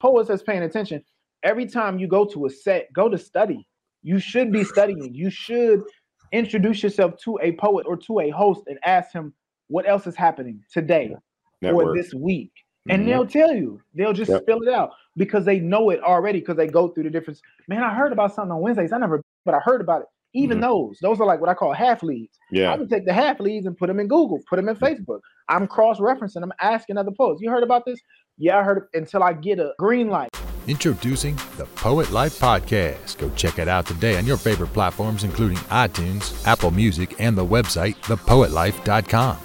poets that's paying attention, every time you go to a set, go to study. You should be studying. You should introduce yourself to a poet or to a host and ask him what else is happening today or this week. And mm-hmm. they'll tell you, they'll just yep. spill it out because they know it already because they go through the difference. Man, I heard about something on Wednesdays. I never, but I heard about it. Even mm-hmm. those, those are like what I call half leads. Yeah. I would take the half leads and put them in Google, put them in Facebook. I'm cross referencing, I'm asking other poets. You heard about this? Yeah, I heard it until I get a green light. Introducing the Poet Life Podcast. Go check it out today on your favorite platforms, including iTunes, Apple Music, and the website, thepoetlife.com.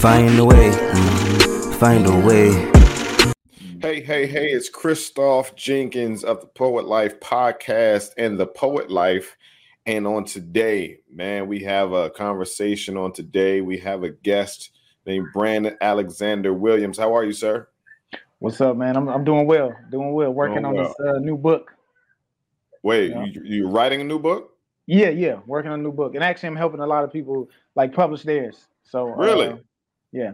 Find a way, find a way. Hey, hey, hey, it's Christoph Jenkins of the Poet Life podcast and the Poet Life. And on today, man, we have a conversation on today. We have a guest named Brandon Alexander Williams. How are you, sir? What's up, man? I'm, I'm doing well, doing well, working doing on well. this uh, new book. Wait, yeah. you, you writing a new book? Yeah, yeah, working on a new book. And actually, I'm helping a lot of people like publish theirs. So, really? Uh, yeah.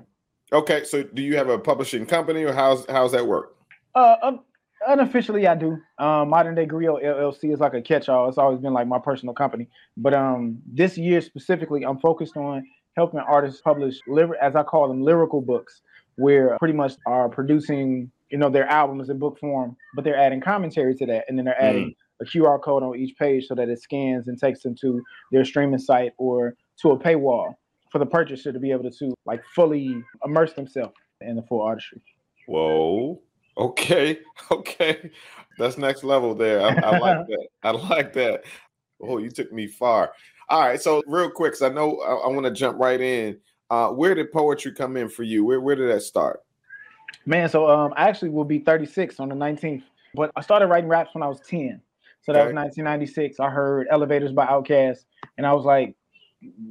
Okay, so do you have a publishing company, or how's how's that work? Uh, um, unofficially, I do. Um, Modern Day Griot LLC is like a catch-all. It's always been like my personal company, but um, this year specifically, I'm focused on helping artists publish, as I call them, lyrical books, where pretty much are producing, you know, their albums in book form, but they're adding commentary to that, and then they're adding mm. a QR code on each page so that it scans and takes them to their streaming site or to a paywall for the purchaser to be able to, to like fully immerse themselves in the full artistry. Whoa. Okay. Okay. That's next level there. I, I like that. I like that. Oh, you took me far. All right. So real quick, because I know I, I want to jump right in. Uh, where did poetry come in for you? Where where did that start? Man, so um, I actually will be 36 on the 19th, but I started writing raps when I was 10. So that okay. was 1996. I heard Elevators by Outkast, and I was like,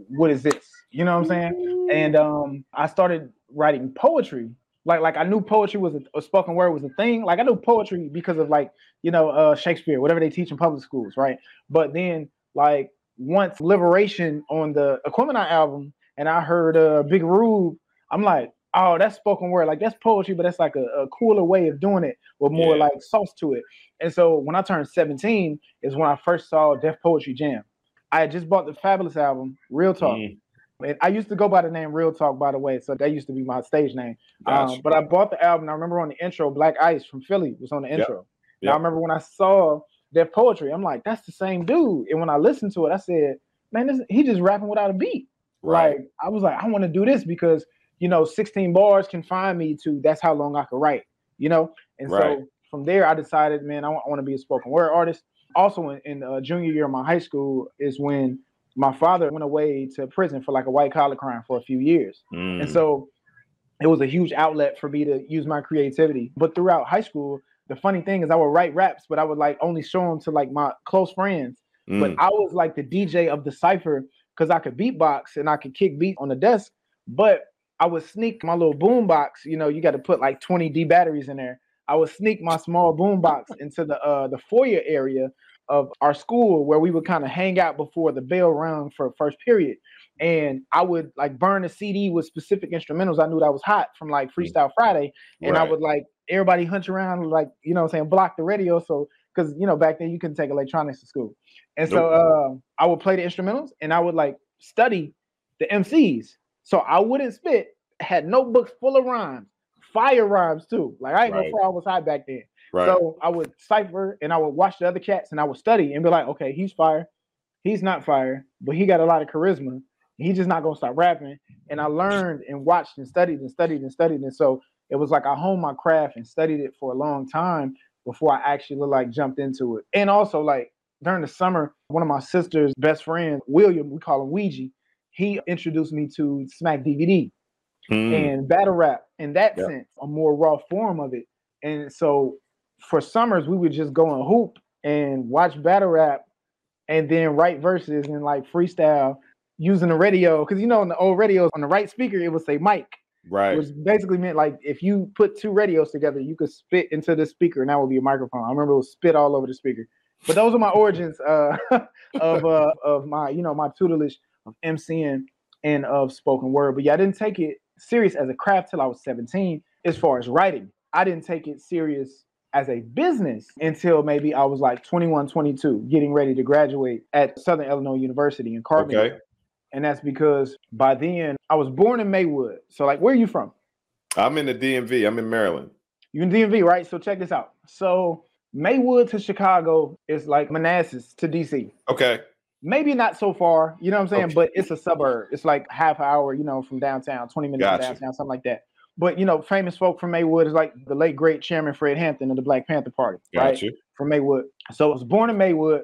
what is this? You know what I'm saying? And um, I started writing poetry. Like like I knew poetry was a, a, spoken word was a thing. Like I knew poetry because of like you know uh, Shakespeare, whatever they teach in public schools, right? But then like once Liberation on the Aquemini album, and I heard uh, Big Rube, I'm like, oh, that's spoken word. Like that's poetry, but that's like a, a cooler way of doing it with more yeah. like sauce to it. And so when I turned 17 is when I first saw Def Poetry Jam. I had just bought the Fabolous album, Real Talk. Mm. And I used to go by the name Real Talk, by the way. So that used to be my stage name. Um, but I bought the album. I remember on the intro, Black Ice from Philly was on the intro. Yep. Yep. I remember when I saw Def Poetry, I'm like, that's the same dude. And when I listened to it, I said, man, this, he just rapping without a beat. Right. Like I was like, I want to do this because you know, 16 bars can find me to that's how long I could write, you know? And right. so from there, I decided, man, I want, I want to be a spoken word artist also in, in uh, junior year of my high school is when my father went away to prison for like a white collar crime for a few years. Mm. And so it was a huge outlet for me to use my creativity. But throughout high school, the funny thing is I would write raps, but I would like only show them to like my close friends. Mm. But I was like the DJ of the cipher because I could beatbox and I could kick beat on the desk. But I would sneak my little boom box. You know, you got to put like 20 D batteries in there. I would sneak my small boombox into the uh, the foyer area of our school where we would kind of hang out before the bell rung for first period. And I would like burn a CD with specific instrumentals. I knew that was hot from like mm. Freestyle Friday. And right. I would like everybody hunch around, like, you know I'm saying, block the radio. So, because, you know, back then you couldn't take electronics to school. And nope. so uh, I would play the instrumentals and I would like study the MCs. So I wouldn't spit, had notebooks full of rhymes fire rhymes too. Like I ain't right. I was high back then. Right. So I would cipher and I would watch the other cats and I would study and be like, okay, he's fire. He's not fire, but he got a lot of charisma. He's just not gonna stop rapping. And I learned and watched and studied and studied and studied. And so it was like I honed my craft and studied it for a long time before I actually like jumped into it. And also like during the summer, one of my sister's best friends, William, we call him Ouija, he introduced me to Smack DVD mm. and battle rap in that yep. sense, a more raw form of it. And so for summers, we would just go and hoop and watch battle rap and then write verses and like freestyle using the radio. Cause you know, in the old radios on the right speaker, it would say mic. Right. Which basically meant like if you put two radios together, you could spit into the speaker and that would be a microphone. I remember it was spit all over the speaker. But those are my origins uh, of uh, of my, you know, my tutelage of MCing and of spoken word. But yeah, I didn't take it serious as a craft till I was 17. As far as writing, I didn't take it serious as a business until maybe I was like 21, 22, getting ready to graduate at Southern Illinois University in Carbondale. Okay. And that's because by then I was born in Maywood. So, like, where are you from? I'm in the DMV. I'm in Maryland. You in DMV, right? So check this out. So Maywood to Chicago is like Manassas to DC. Okay. Maybe not so far, you know what I'm saying? Okay. But it's a suburb. It's like half hour, you know, from downtown, 20 minutes gotcha. from downtown, something like that. But you know, famous folk from Maywood is like the late great Chairman Fred Hampton of the Black Panther Party, gotcha. right? From Maywood. So I was born in Maywood,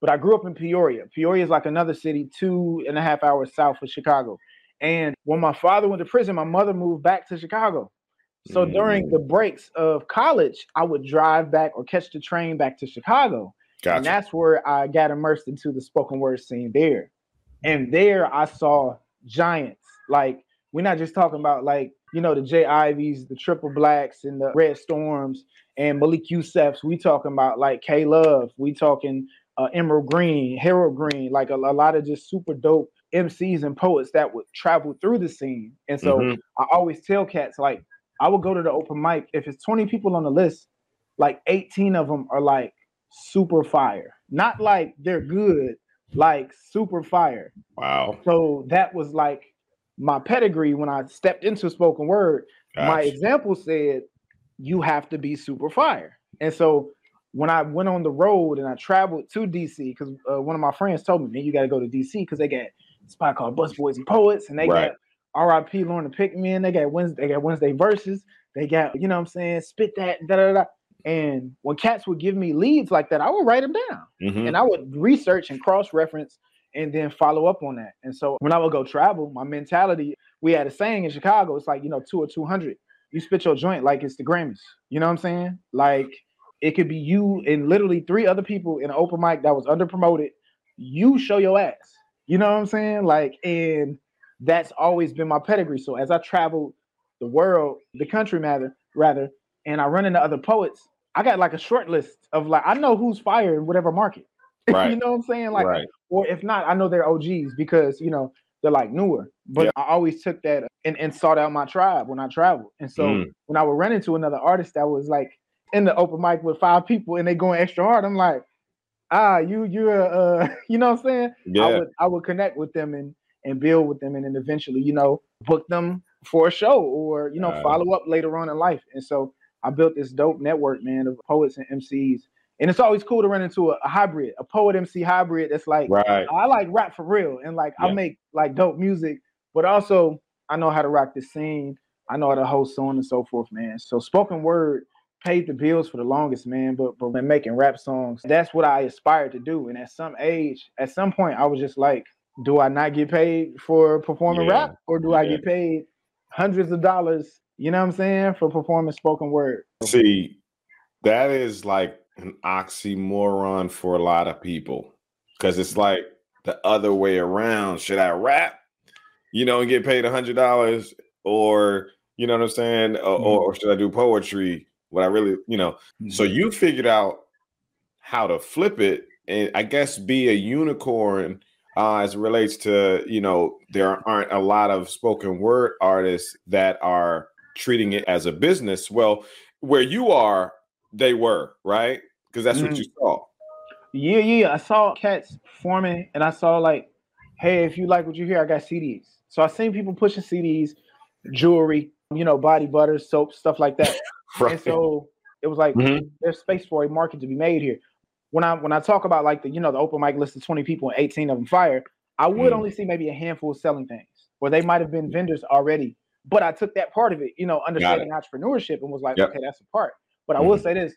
but I grew up in Peoria. Peoria is like another city, two and a half hours south of Chicago. And when my father went to prison, my mother moved back to Chicago. So mm. during the breaks of college, I would drive back or catch the train back to Chicago. Gotcha. And that's where I got immersed into the spoken word scene there. And there I saw giants. Like, we're not just talking about like, you know, the J. Ivies, the Triple Blacks, and the Red Storms, and Malik Yusefs. We talking about like K Love. We talking uh, Emerald Green, Harold Green, like a, a lot of just super dope MCs and poets that would travel through the scene. And so mm-hmm. I always tell cats like I would go to the open mic if it's 20 people on the list, like 18 of them are like super fire. Not like they're good, like super fire. Wow. So that was like my pedigree when I stepped into spoken word. Gosh. My example said you have to be super fire. And so when I went on the road and I traveled to DC, because uh, one of my friends told me, man, you got to go to DC because they got a spot called Busboys and Poets, and they right. got R.I.P. Lauren Pickman. They got Wednesday, they got Wednesday verses. They got, you know what I'm saying, spit that, da da da. And when cats would give me leads like that, I would write them down mm-hmm. and I would research and cross reference and then follow up on that. And so when I would go travel, my mentality, we had a saying in Chicago, it's like, you know, two or 200. You spit your joint like it's the Grammys. You know what I'm saying? Like it could be you and literally three other people in an open mic that was under promoted. You show your ass. You know what I'm saying? Like, and that's always been my pedigree. So as I travel the world, the country rather, rather, and I run into other poets, I got like a short list of like I know who's fire in whatever market. Right. you know what I'm saying? Like, right. Or if not, I know they're OGs because you know they're like newer. But I always took that and, and sought out my tribe when I traveled. And so mm. when I would run into another artist that was like in the open mic with five people and they going extra hard, I'm like, ah, you you're uh, you know what I'm saying? Yeah. I would I would connect with them and and build with them and then eventually, you know, book them for a show or, you know, uh, follow up later on in life. And so I built this dope network, man, of poets and MCs. And it's always cool to run into a, a hybrid, a poet MC hybrid that's like, right. I like rap for real. And like, yeah. I make like dope music, but also I know how to rock the scene. I know how to host, so on and so forth, man. So spoken word paid the bills for the longest, man. But but when making rap songs, that's what I aspired to do. And at some age, at some point, I was just like, do I not get paid for performing yeah. rap or do yeah. I get paid hundreds of dollars, you know what I'm saying, for performing spoken word? See, that is like an oxymoron for a lot of people because it's like the other way around. Should I rap, you know, and get paid a hundred dollars or, you know what I'm saying? Mm-hmm. Or, or, should I do poetry? What I really, you know, mm-hmm. so you figured out how to flip it and I guess be a unicorn uh, as it relates to you know there aren't a lot of spoken word artists that are treating it as a business well where you are they were right because that's mm-hmm. what you saw yeah yeah i saw cats performing and i saw like hey if you like what you hear i got cds so i seen people pushing cds jewelry you know body butter soap stuff like that right. and so it was like mm-hmm. there's space for a market to be made here when I when I talk about like the you know the open mic list of 20 people and 18 of them fired, I would mm. only see maybe a handful selling things where they might have been vendors already. But I took that part of it, you know, understanding entrepreneurship and was like, yep. okay, that's a part. But I mm. will say this: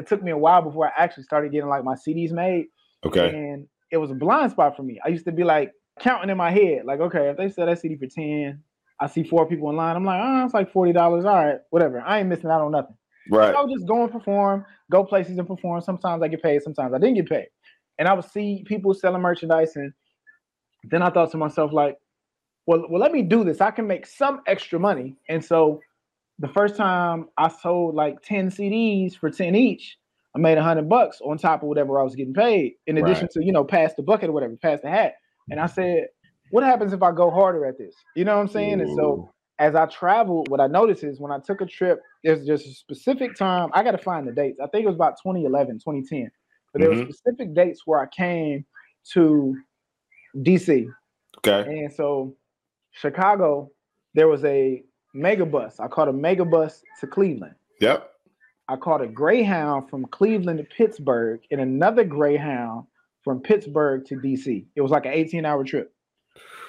it took me a while before I actually started getting like my CDs made. Okay. And it was a blind spot for me. I used to be like counting in my head, like, okay, if they sell that CD for 10, I see four people in line. I'm like, oh, it's like $40. All right, whatever. I ain't missing out on nothing. Right. I would just go and perform, go places and perform. Sometimes I get paid, sometimes I didn't get paid. And I would see people selling merchandise, and then I thought to myself, like, well, well, let me do this. I can make some extra money. And so the first time I sold like 10 CDs for 10 each, I made a hundred bucks on top of whatever I was getting paid, in addition right. to, you know, pass the bucket or whatever, pass the hat. And I said, what happens if I go harder at this? You know what I'm saying? Ooh. And so as I traveled, what I noticed is when I took a trip, there's just a specific time. I got to find the dates. I think it was about 2011, 2010. But there mm-hmm. were specific dates where I came to DC. Okay. And so Chicago, there was a mega bus. I caught a mega bus to Cleveland. Yep. I caught a Greyhound from Cleveland to Pittsburgh and another Greyhound from Pittsburgh to DC. It was like an 18 hour trip.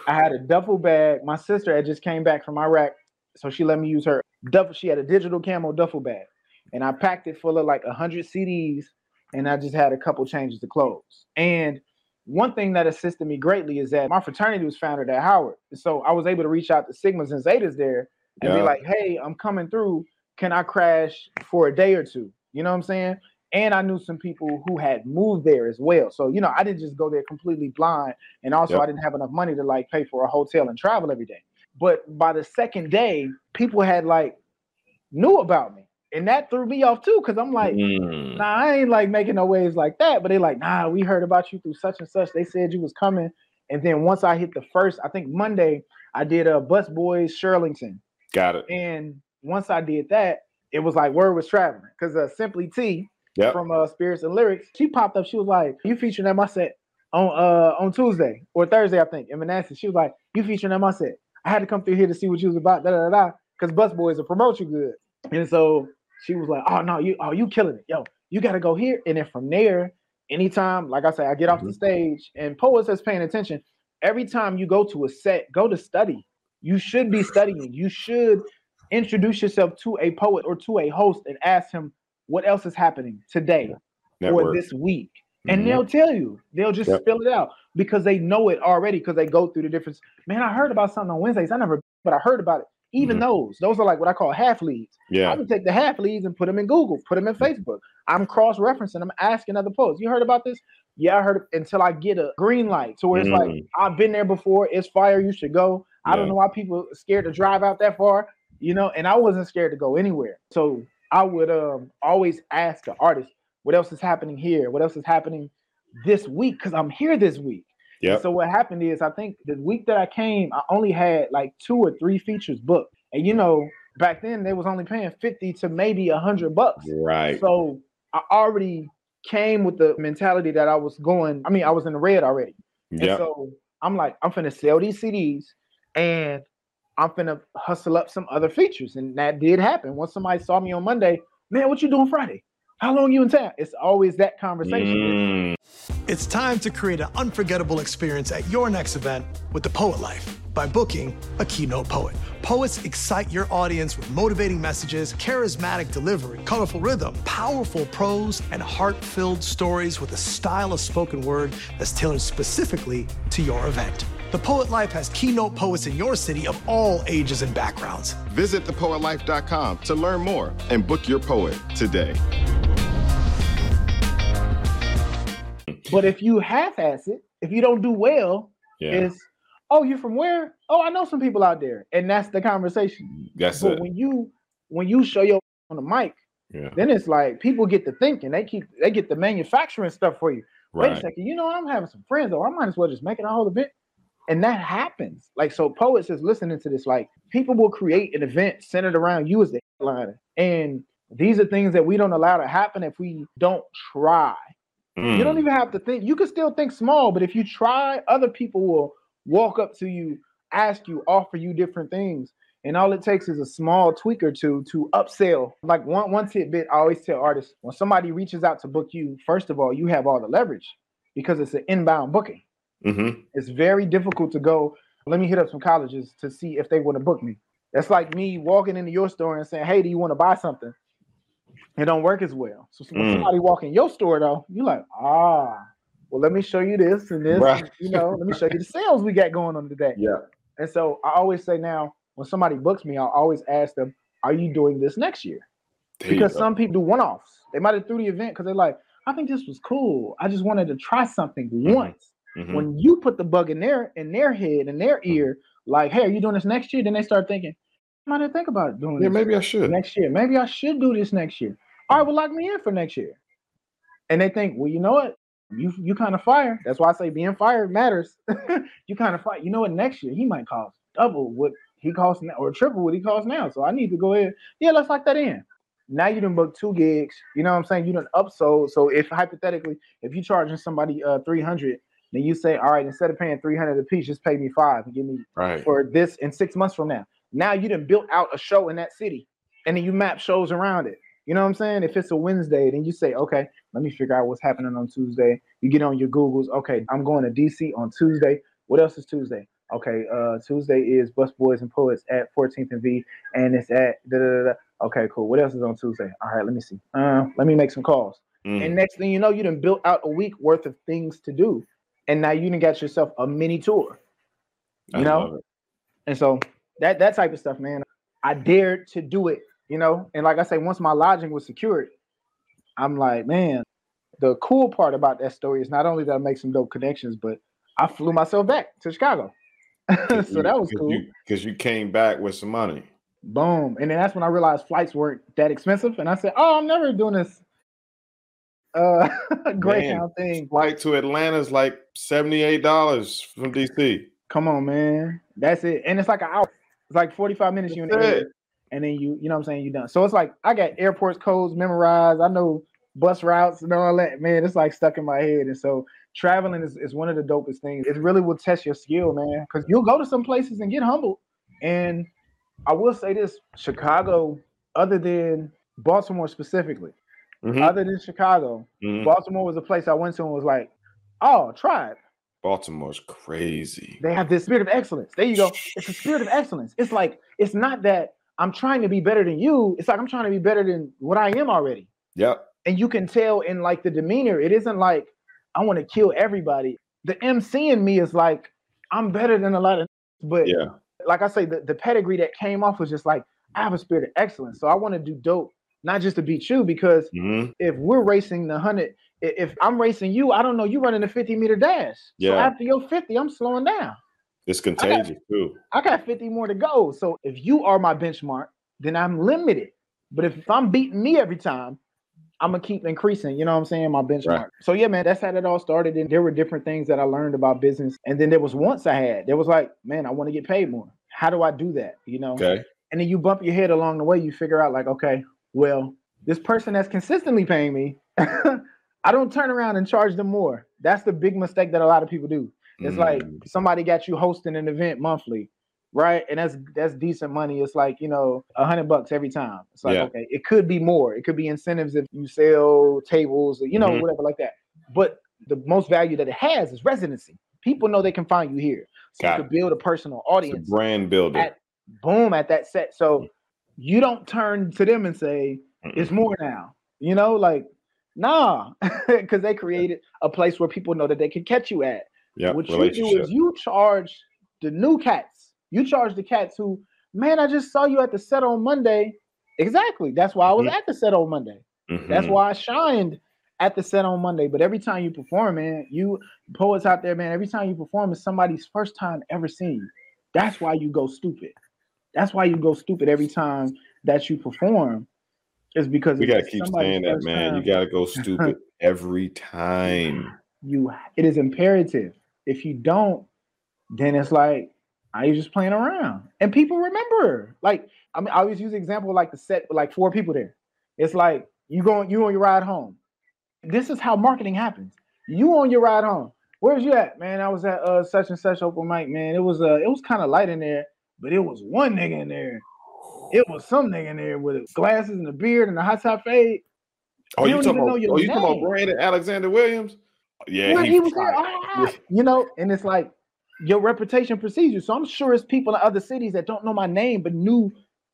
I had a duffel bag. My sister had just came back from Iraq, so she let me use her duffel. She had a digital camo duffel bag, and I packed it full of like 100 CDs, and I just had a couple changes of clothes. And one thing that assisted me greatly is that my fraternity was founded at Howard, so I was able to reach out to Sigmas and Zetas there and yeah. be like, "Hey, I'm coming through can I crash for a day or two? You know what I'm saying? And I knew some people who had moved there as well. So, you know, I didn't just go there completely blind. And also, yep. I didn't have enough money to like pay for a hotel and travel every day. But by the second day, people had like knew about me. And that threw me off too, because I'm like, mm. nah, I ain't like making no waves like that. But they like, nah, we heard about you through such and such. They said you was coming. And then once I hit the first, I think Monday, I did a Busboys Shirlington. Got it. And once I did that, it was like word was traveling because uh, Simply T yep. from uh, Spirits and Lyrics, she popped up. She was like, "You featuring at my set on uh on Tuesday or Thursday, I think." In Manassas, she was like, "You featuring at my set." I had to come through here to see what you was about. Da da da. Because Busboys will promote you good, and so she was like, "Oh no, you oh you killing it, yo! You got to go here." And then from there, anytime, like I say, I get off mm-hmm. the stage, and poets is paying attention. Every time you go to a set, go to study. You should be studying. You should introduce yourself to a poet or to a host and ask him what else is happening today Network. or this week. And mm-hmm. they'll tell you, they'll just yep. spill it out because they know it already because they go through the difference. Man, I heard about something on Wednesdays. I never, but I heard about it. Even mm-hmm. those, those are like what I call half leads. Yeah. I can take the half leads and put them in Google, put them in Facebook. I'm cross referencing, I'm asking other poets. You heard about this? Yeah, I heard it until I get a green light. So where it's mm-hmm. like, I've been there before, it's fire, you should go. I don't know why people scared to drive out that far you know, and I wasn't scared to go anywhere. So I would um always ask the artist, what else is happening here? What else is happening this week? Because I'm here this week. Yeah. So what happened is I think the week that I came, I only had like two or three features booked. And you know, back then they was only paying 50 to maybe a hundred bucks. Right. So I already came with the mentality that I was going, I mean, I was in the red already. Yeah. And so I'm like, I'm gonna sell these CDs and I'm gonna hustle up some other features. And that did happen. Once somebody saw me on Monday, man, what you doing Friday? How long you in town? It's always that conversation. Mm. It's time to create an unforgettable experience at your next event with the Poet Life by booking a keynote poet. Poets excite your audience with motivating messages, charismatic delivery, colorful rhythm, powerful prose, and heart-filled stories with a style of spoken word that's tailored specifically to your event. The Poet Life has keynote poets in your city of all ages and backgrounds. Visit thepoetlife.com to learn more and book your poet today. But if you half-ass it, if you don't do well, yeah. it's oh, you're from where? Oh, I know some people out there, and that's the conversation. That's but it. when you when you show your on the mic, yeah. then it's like people get to thinking. They keep they get the manufacturing stuff for you. Right. Wait a second, you know? I'm having some friends, though. I might as well just make it a whole event. And that happens. Like, so poets is listening to this, like, people will create an event centered around you as the headliner. And these are things that we don't allow to happen if we don't try. Mm. You don't mm. even have to think, you can still think small, but if you try, other people will walk up to you, ask you, offer you different things. And all it takes is a small tweak or two to upsell. Like one one tidbit I always tell artists when somebody reaches out to book you, first of all, you have all the leverage because it's an inbound booking. Mm-hmm. It's very difficult to go. Let me hit up some colleges to see if they want to book me. That's like me walking into your store and saying, "Hey, do you want to buy something?" It don't work as well. So when mm. somebody walk in your store though, you're like, ah, well, let me show you this and this. Right. And, you know, let me show you the sales we got going on today. Yeah. And so I always say now, when somebody books me, I'll always ask them, "Are you doing this next year?" There because some people do one-offs. They might have threw the event because they're like, "I think this was cool. I just wanted to try something mm-hmm. once." Mm-hmm. When you put the bug in their in their head in their ear, like, hey, are you doing this next year? Then they start thinking, I might think about doing yeah, maybe I should next year. Maybe I should do this next year. All right, well, lock me in for next year. And they think, well, you know what? you you kind of fire. That's why I say being fired matters. you kind of fire. You know what? Next year he might cost double what he costs now or triple what he costs now. So I need to go ahead. Yeah, let's lock that in. Now you done book two gigs. You know what I'm saying? You done upsold. So if hypothetically, if you're charging somebody uh 300, then you say, all right, instead of paying 300 a piece, just pay me five and give me Right. for this in six months from now. Now you done built out a show in that city, and then you map shows around it. You know what I'm saying? If it's a Wednesday, then you say, okay, let me figure out what's happening on Tuesday. You get on your Googles. Okay, I'm going to DC on Tuesday. What else is Tuesday? Okay, uh, Tuesday is Busboys and Poets at 14th and V, and it's at da da da. da. Okay, cool. What else is on Tuesday? All right, let me see. Uh, let me make some calls. Mm. And next thing you know, you done built out a week worth of things to do, and now you done got yourself a mini tour. I You know, and so that that type of stuff, man, I dared to do it, you know. And like I say, once my lodging was secured, I'm like, man, the cool part about that story is not only that I make some dope connections, but I flew myself back to Chicago. so that was cool. because you came back with some money. Boom. And then that's when I realized flights weren't that expensive. And I said, Oh, I'm never doing this uh Greyhound thing. Flight to Atlanta is like seventy eight dollars from DC. Come on, man. That's it. And it's like an hour. It's like 45 minutes you in the and then you, you know what I'm saying, you're done. So it's like I got airports codes memorized. I know bus routes and all that. Man, it's like stuck in my head. And so traveling is, is one of the dopest things. It really will test your skill, man. Because you'll go to some places and get humbled. And I will say this: Chicago, other than Baltimore specifically, Mhm, other than Chicago, mhm. Baltimore was a place I went to and was like, oh, tribe. Baltimore's crazy. They have this spirit of excellence. There you go. It's a spirit of excellence. It's like it's not that I'm trying to be better than you. It's like I'm trying to be better than what I am already. Yep. And you can tell in like the demeanor. It isn't like I want to kill everybody. The MC in me is like I'm better than a lot of. But Yeah. like I say, the, the pedigree that came off was just like I have a spirit of excellence. So I want to do dope, not just to beat you, because hmm if we're racing the hundred, if I'm racing you, I don't know you running a 50 meter dash. Yeah. So after your 50, I'm slowing down. It's contagious too. I got 50 more to go. So if you are my benchmark, then I'm limited. But if I'm beating me every time, I'm gonna keep increasing. You know what I'm saying? My benchmark. So yeah, man, that's how it all started. And there were different things that I learned about business. And then there was once I had, there was like, man, I want to get paid more. How do I do that? You know? Okay. And then you bump your head along the way, you figure out, like, okay, well, this person that's consistently paying me, I don't turn around and charge them more. That's the big mistake that a lot of people do. It's like Mm. somebody got you hosting an event monthly, right? And that's that's decent money. It's like you know a hundred bucks every time. It's like Yeah. okay, it could be more. It could be incentives if you sell tables, or, you know, Mhm. whatever like that. But the most value that it has is residency. People know they can find you here, so Got you could build a personal audience. brand builder. At- Boom at that set. So you don't turn to them and say it's more now. You know, like nah, because they created a place where people know that they can catch you at. yeah, What you do is you charge the new cats. You charge the cats who, man, I just saw you at the set on Monday. Exactly. That's why I was Mhm. at the set on Monday. That's Mhm. why I shined at the set on Monday. But every time you perform, man, you poets out there, man, every time you perform it's somebody's first time ever seeing you. That's why you go stupid. That's why you go stupid every time that you perform. Is because we gotta keep saying that, man. You gotta go stupid every time. you it is imperative. If you don't, then it's like are you just playing around? And people remember. Like I mean, I always use the example of like the set with like four people there. It's like you going you on your ride home. This is how marketing happens. You on your ride home. Where's you at, man? I was at uh such and such open mic, man. It was uh it was kind of light in there, but it was one nigga in there. It was some nigga in there with glasses and a beard and a hot top fade. Oh, You talking about? Oh, you talking about. Brandon Alexander Williams? Yeah, he, he was there, ah, you know, and it's like your reputation precedes you. So I'm sure it's people in other cities that don't know my name but knew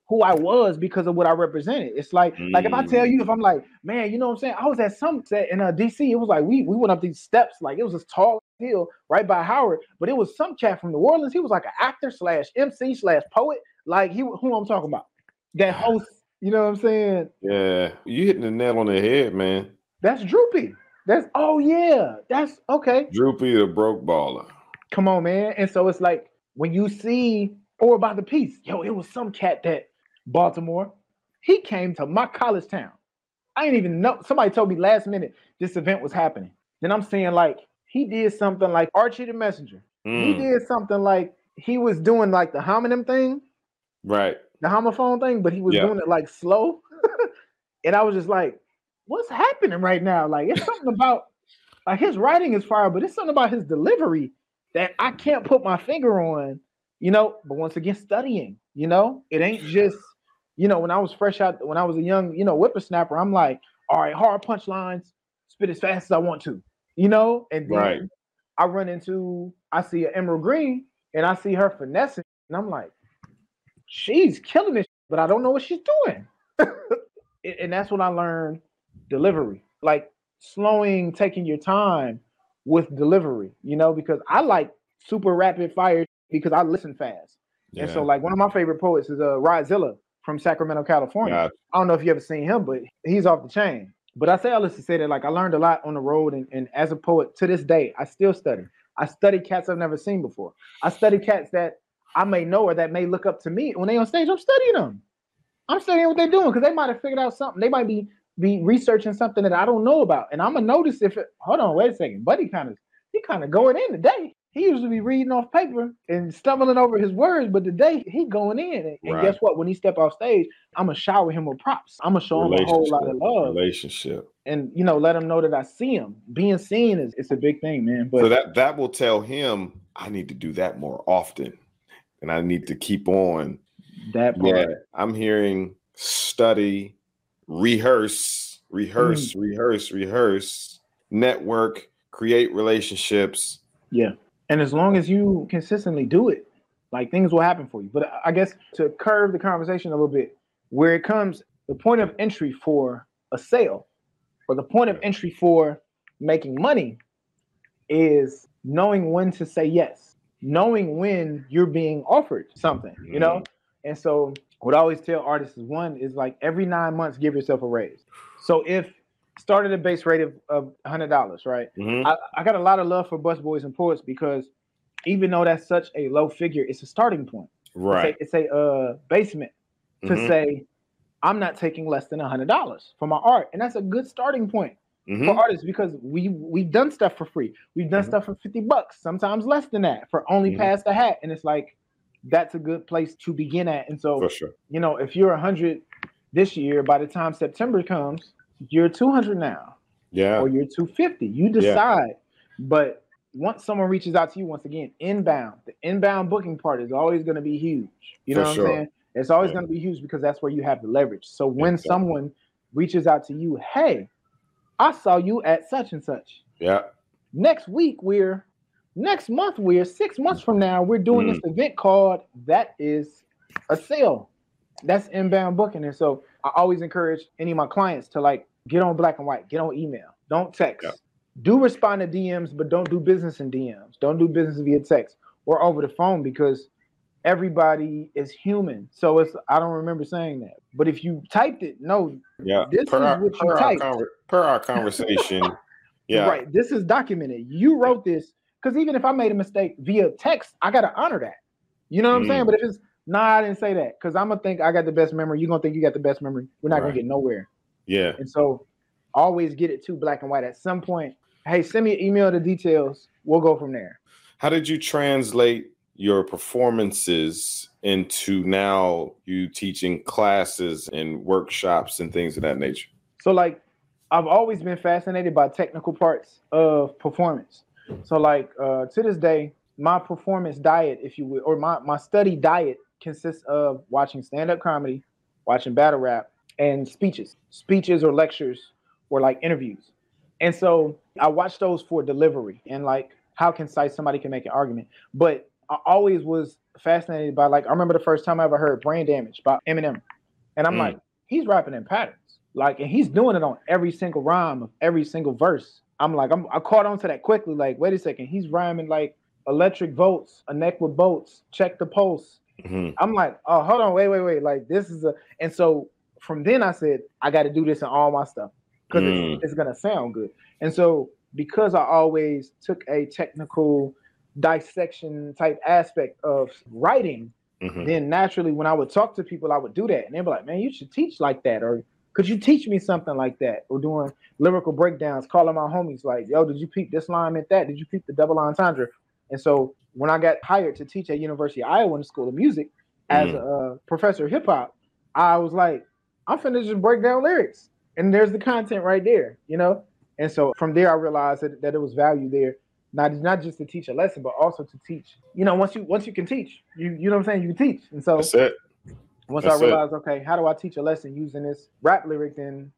who I was because of what I represented. It's like, like if I tell you, if I'm like, man, you know what I'm saying? I was at some set in uh, DC. It was like we we went up these steps, like it was this tall hill right by Howard, but it was some cat from New Orleans. He was like an actor slash MC slash poet, like he who I'm talking about. That host, you know what I'm saying? Yeah, you hitting the nail on the head, man. That's Droopy. That's oh yeah, that's okay. Droopy the broke baller. Come on, man. And so it's like when you see or about the piece, yo, it was some cat that Baltimore. He came to my college town. I didn't even know. Somebody told me last minute this event was happening. then I'm seeing like he did something like Archie the Messenger. He Mm, did something like he was doing like the homonym thing, right. the homophone thing, but he was Yeah. doing it like slow. and I was just like, what's happening right now? Like it's something about like his writing is fire, but it's something about his delivery that I can't put my finger on, you know. But once again, studying, you know, it ain't just, you know, when I was fresh out, when I was a young, you know, whippersnapper, I'm like, all right, hard punchlines, spit as fast as I want to, you know, and then Right. I run into, I see an Emerald Green and I see her finessing, and I'm like, she's killing this, but I don't know what she's doing. and that's when I learned delivery, like slowing, taking your time with delivery, you know, because I like super rapid fire because I listen fast. And so, like, one of my favorite poets is uh, Rodzilla from Sacramento, California. I don't know if you ever seen him, but he's off the chain. But I say all this to say that like I learned a lot on the road, and, and as a poet to this day, I still study. I study cats I've never seen before. I study cats that I may know or that may look up to me when they on stage. I'm studying them. I'm studying what they're doing because they might have figured out something. They might be be researching something that I don't know about, and I'm gonna notice if it. Hold on, wait a second, Buddy kind of he kind of going in today. He used to be reading off paper and stumbling over his words, but today he going in. And, and Right. guess what? When he step off stage, I'm gonna shower him with props. I'm gonna show him a whole lot of love relationship. and you know let him know that I see him. Being seen is it's a big thing, man. But so that that will tell him I need to do that more often, and I need to keep on. that part, Yeah, I'm hearing study, rehearse, rehearse, Mm. rehearse, rehearse, network, create relationships. yeah. And as long as you consistently do it, like things will happen for you. But I- guess to curve the conversation a little bit, where it comes the point of entry for a sale, or the point of entry for making money, is knowing when to say yes, knowing when you're being offered something, you know. Mm-hmm. And so, what I always tell artists is one is like every nine months, give yourself a raise. So if started a base rate of, of hundred dollars, right? Mhm. I, I got a lot of love for busboys and poets because even though that's such a low figure, it's a starting point. Right. It's a, it's a uh, basement to Mhm. say I'm not taking less than hundred dollars for my art, and that's a good starting point Mhm. for artists because we we've done stuff for free. We've done Mhm. stuff for fifty bucks, sometimes less than that, for only Mhm. past the hat, and it's like that's a good place to begin at. And so For sure. you know, if you're 100 this year, by the time September comes, you're 200 now, Yeah. or you're 250. You decide. But once someone reaches out to you, once again, inbound, the inbound booking part is always going to be huge. You know For what sure. I'm saying? It's always Yeah. going to be huge because that's where you have the leverage. So when Exactly. someone reaches out to you, hey, I saw you at such and such. Yeah. Next week, we're next month, we're six months from now, we're doing Mm. this event called that is a sale. That's inbound booking. And so I always encourage any of my clients to like get on black and white, get on email, don't text. Do respond to DMs, but don't do business in DMs. Don't do business via text or over the phone because everybody is human. So it's I don't remember saying that. But if you typed it, no, Yeah. This per, is our, what you our typed. conver- per our conversation. yeah. Right. This is documented. You wrote this because even if I made a mistake via text, I gotta honor that. You know what I'm Mm. saying? But if it's nah, I didn't say that because I'm gonna think I got the best memory. You're gonna think you got the best memory. We're not Right. gonna get nowhere. Yeah. And so always get it to black and white at some point. Hey, send me an email the details. We'll go from there. How did you translate your performances into now you teaching classes and workshops and things of that nature? So like I've always been fascinated by technical parts of performance. So like uh to this day, my performance diet, if you will, or my, my study diet consists of watching stand-up comedy, watching battle rap, and speeches. Speeches or lectures or like interviews. And so I watch those for delivery and like how concise somebody can make an argument. But I always was fascinated by like I remember the first time I ever heard Brain Damage by Eminem. And I'm Mm. like, he's rapping in patterns. Like, and he's doing it on every single rhyme of every single verse. I'm like, I'm, I caught on to that quickly. Like, wait a second, he's rhyming like electric volts, a neck with bolts, check the pulse. Mhm. I'm like, oh, hold on, wait, wait, wait. Like, this is a. And so from then I said, I got to do this in all my stuff because Mm. it's, it's gonna sound good. And so because I always took a technical dissection type aspect of writing, Mhm. then naturally when I would talk to people, I would do that, and they'd be like, "Man, you should teach like that," or Could you teach me something like that? Or doing lyrical breakdowns, calling my homies like, yo, did you peep this line meant that? Did you peep the double entendre? And so when I got hired to teach at University of Iowa in the School of Music as mm-hmm. a uh, professor of hip hop, I was like, I'm finna just break down lyrics. And there's the content right there, you know? And so from there I realized that, that it was value there. Not, not just to teach a lesson, but also to teach. You know, once you once you can teach, you you know what I'm saying, you can teach. And so That's it. once That's I realized, it. okay, how do I teach a lesson using this rap lyric, then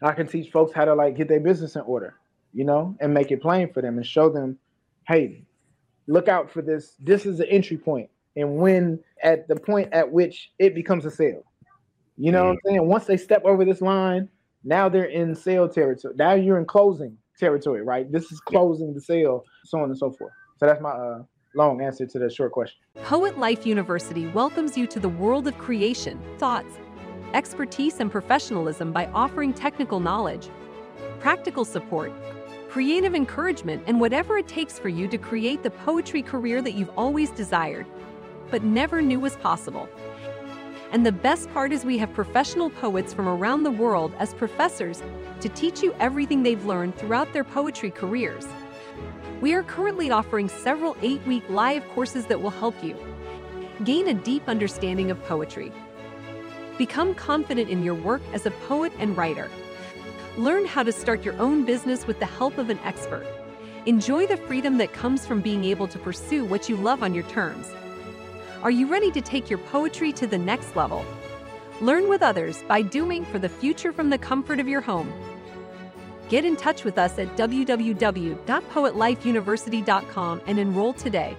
I can teach folks how to like get their business in order, you know, and make it plain for them and show them, hey, look out for this. This is the entry point, and when at the point at which it becomes a sale, you know mm. what I'm mm. saying? Once they step over this line, now they're in sale territory. Now you're in closing territory, right? This is closing the sale, so on and so forth. So that's my uh, long answer to the short question. Poet Life University welcomes you to the world of creation, thoughts, expertise, and professionalism by offering technical knowledge, practical support, creative encouragement, and whatever it takes for you to create the poetry career that you've always desired, but never knew was possible. And the best part is we have professional poets from around the world as professors to teach you everything they've learned throughout their poetry careers. We are currently offering several eight week live courses that will help you gain a deep understanding of poetry, become confident in your work as a poet and writer, learn how to start your own business with the help of an expert, enjoy the freedom that comes from being able to pursue what you love on your terms are you ready to take your poetry to the next level? Learn with others by doing for the future from the comfort of your home. Get in touch with us at www.poetlifeuniversity.com and enroll today.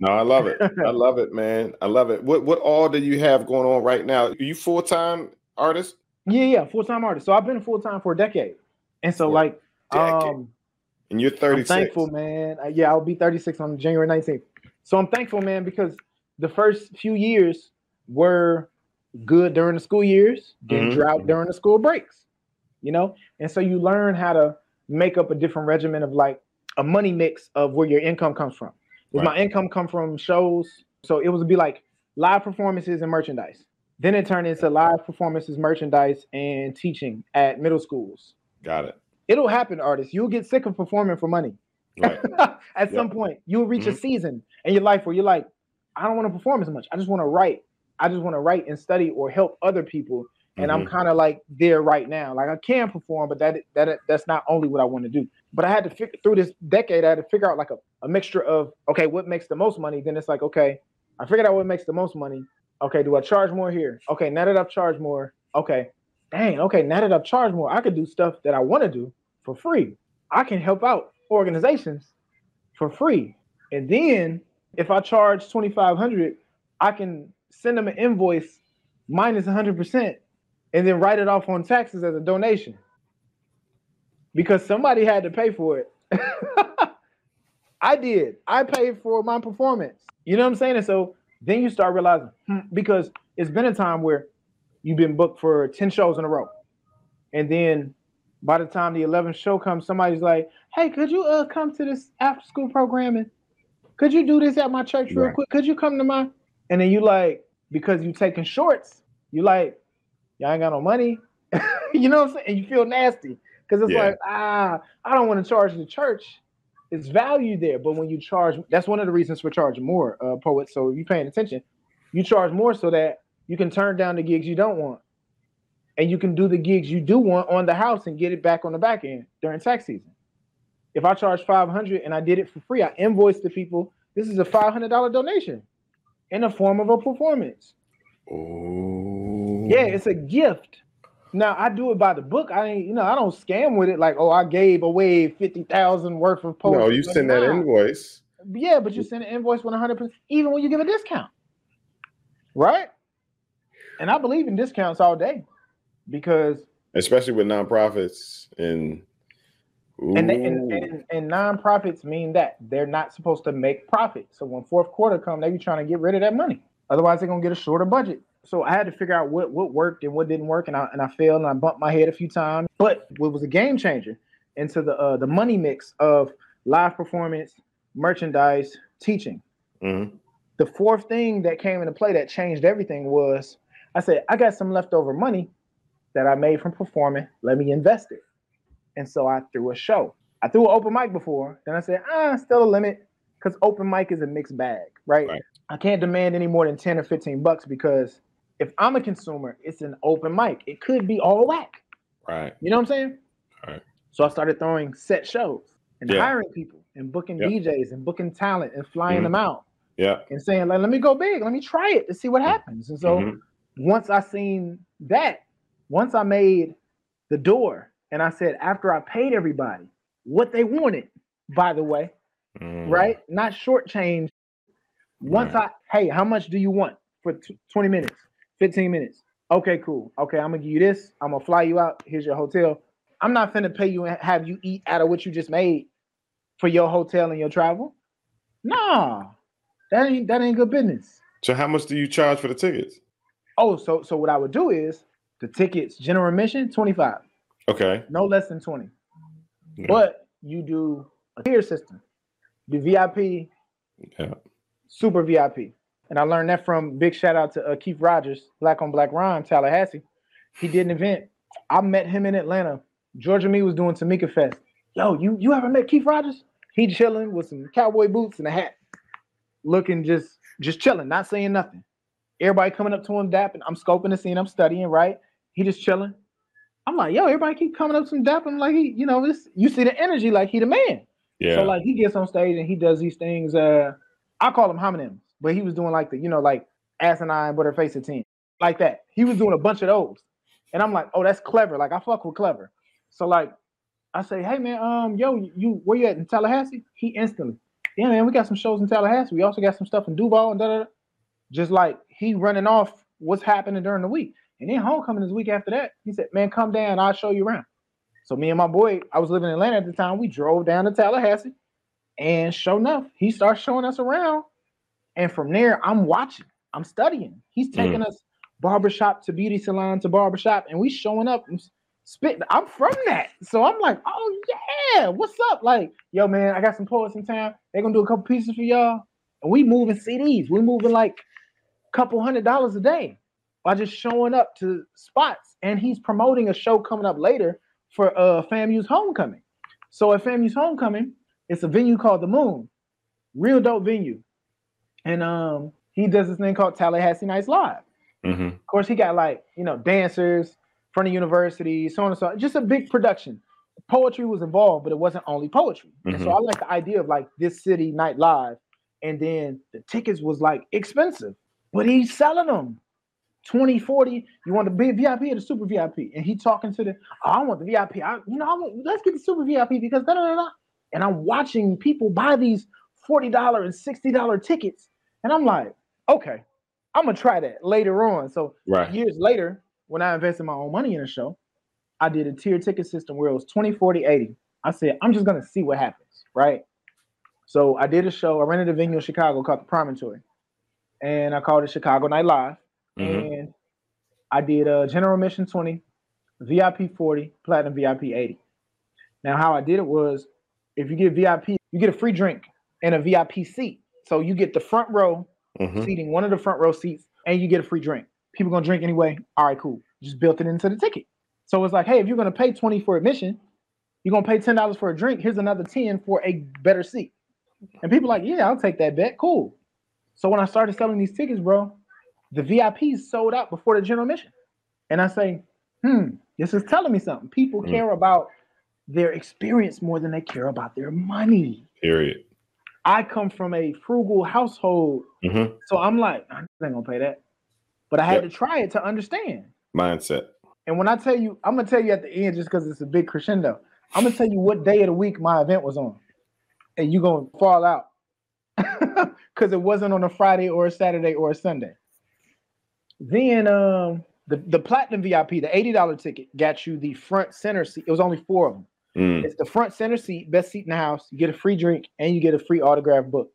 No, I love it. I love it, man. I love it. What what all do you have going on right now? Are you full time artist? Yeah, yeah, full time artist. So I've been full time for a decade, and so like, um, and you're 36. I'm thankful, man. Uh, yeah, I'll be 36 on January 19th. So I'm thankful, man, because the first few years were good during the school years, then mm-hmm. drought during the school breaks, you know? And so you learn how to make up a different regimen of like a money mix of where your income comes from. Does right. my income come from shows? So it would be like live performances and merchandise. Then it turned into live performances, merchandise, and teaching at middle schools. Got it. It'll happen, artists. You'll get sick of performing for money. Right. At yep. some point, you'll reach mm-hmm. a season in your life where you're like, I don't want to perform as much. I just want to write. I just want to write and study or help other people. And mm-hmm. I'm kind of like there right now. Like I can perform, but that that that's not only what I want to do. But I had to figure through this decade. I had to figure out like a, a mixture of okay, what makes the most money? Then it's like okay, I figured out what makes the most money. Okay, do I charge more here? Okay, now that I've charged more, okay, dang, okay, now that I've charged more, I could do stuff that I want to do for free. I can help out organizations for free. And then if I charge 2500 I can send them an invoice minus 100% and then write it off on taxes as a donation because somebody had to pay for it. I did. I paid for my performance. You know what I'm saying? And so then you start realizing hmm, because it's been a time where you've been booked for 10 shows in a row. And then by the time the 11th show comes, somebody's like, "Hey, could you uh come to this after school programming? Could you do this at my church real right. quick? Could you come to my?" And then you like because you taking shorts, you like, y'all ain't got no money, you know what I'm saying? And you feel nasty because it's yeah. like, ah, I don't want to charge the church. It's value there, but when you charge, that's one of the reasons for charging more, uh, poets. So if you paying attention, you charge more so that you can turn down the gigs you don't want and you can do the gigs you do want on the house and get it back on the back end during tax season. If I charge 500 and I did it for free, I invoiced the people. This is a $500 donation in the form of a performance. Oh. Yeah, it's a gift. Now I do it by the book. I ain't, you know, I don't scam with it like, oh, I gave away fifty thousand worth of posts. No, you send that invoice. Yeah, but you send an invoice with hundred percent, even when you give a discount, right? And I believe in discounts all day because especially with nonprofits and and, and, and, and nonprofits mean that they're not supposed to make profit. So when fourth quarter come, they be trying to get rid of that money. Otherwise, they're gonna get a shorter budget. So I had to figure out what what worked and what didn't work, and I and I failed and I bumped my head a few times. But what was a game changer into the uh, the money mix of live performance, merchandise, teaching. Mm-hmm. The fourth thing that came into play that changed everything was I said I got some leftover money that I made from performing, let me invest it. And so I threw a show. I threw an open mic before. Then I said, ah, still a limit because open mic is a mixed bag, right? Right. I can't demand any more than 10 or 15 bucks because if I'm a consumer, it's an open mic. It could be all whack. Right. You know what I'm saying? Right. So I started throwing set shows and Yeah. hiring people and booking Yep. DJs and booking talent and flying Mhm. them out Yeah. and saying, like, let me go big, let me try it to see what happens. And so Mhm. once I seen that, once I made the door and I said, after I paid everybody what they wanted, by the way, Mhm. right? Not shortchange. Once I, hey, how much do you want for t- 20 minutes, 15 minutes? Okay, cool. Okay, I'm gonna give you this. I'm gonna fly you out. Here's your hotel. I'm not finna pay you and have you eat out of what you just made for your hotel and your travel. Nah, that ain't that ain't good business. So how much do you charge for the tickets? Oh, so so what I would do is the tickets, general admission, 25, Okay. no less than 20. Yeah. But you do a tier system. Do VIP, Yeah. super VIP. And I learned that from big shout out to uh, Keith Rogers, Black on Black Rhyme, Tallahassee. He did an event. I met him in Atlanta. Georgia Me was doing Tamika Fest. Yo, you you ever met Keith Rogers? He chilling with some cowboy boots and a hat, looking just just chilling, not saying nothing. Everybody coming up to him, dapping. I'm scoping the scene. I'm studying, right? He just chilling. I'm like, yo, everybody keep coming up to him, dapping like he, you know, this. You see the energy, like he the man. Yeah. So like he gets on stage and he does these things. Uh, I call them homonyms, but he was doing like the you know like asinine but her face a team like that. He was doing a bunch of those, and I'm like, oh, that's clever. Like I fuck with clever. So like I say, hey man, um, yo, you where you at in Tallahassee? He instantly, yeah man, we got some shows in Tallahassee. We also got some stuff in Duval and da da. da." Just like he running off what's happening during the week, and then homecoming is the week after that. He said, man, come down, I'll show you around. So me and my boy, I was living in Atlanta at the time. We drove down to Tallahassee, and sure enough, he starts showing us around. And from there, I'm watching, I'm studying. He's taking us barbershop to beauty salon to barbershop, and we showing up and spit. I'm from that, so I'm like, oh yeah, what's up? Like, yo, man, I got some poets in town. They're gonna do a couple pieces for y'all, and we moving CDs. We moving like a couple hundred dollars a day by just showing up to spots. And he's promoting a show coming up later for uh FAMU's homecoming. So at FAMU's homecoming, it's a venue called the Moon, real dope venue, and um he does this thing called Tallahassee Nights Live. hmm Of course, he got like you know dancers from the university, so on and so on. Just a big production. Poetry was involved, but it wasn't only poetry. And so I like the idea of like this city night live, and then the tickets was like expensive, but he's selling them. 20, 40, you want the big VIP or the super VIP? And he talking to the, oh, I want the VIP. I, you know, I want, let's get the super VIP because da da. da. And I'm watching people buy these $40 and $60 tickets. And I'm like, okay, I'm gonna try that later on. So Right. years later, when I invested my own money in a show, I did a tier ticket system where it was 20, 40, 80. I said, I'm just gonna see what happens, right? So I did a show, I rented a venue in Chicago called the Promontory, and I called it Chicago Night Live. Mhm. And I did a general admission 20, VIP 40, platinum VIP 80. Now, how I did it was if you get VIP, you get a free drink and a VIP seat. So you get the front row Mhm. seating, one of the front row seats, and you get a free drink. People gonna drink anyway. All right, cool. Just built it into the ticket. So it's like, hey, if you're gonna pay 20 for admission, you're gonna pay $10 for a drink. Here's another 10 for a better seat. And people like, yeah, I'll take that bet. Cool. So when I started selling these tickets, bro, the VIPs sold out before the general admission. And I say, hmm, this is telling me something. People Mm. care about their experience more than they care about their money. Period. I come from a frugal household, hmm so I'm like, I ain't gonna pay that. But I had Yep. to try it to understand. Mindset. And when I tell you, I'm gonna tell you at the end just because it's a big crescendo. I'm gonna tell you what day of the week my event was on, and you're gonna fall out because it wasn't on a Friday or a Saturday or a Sunday. Then um, the the platinum VIP, the eighty dollar ticket, got you the front center seat. It was only four of them. Mm. It's the front center seat, best seat in the house. You get a free drink and you get a free autograph book.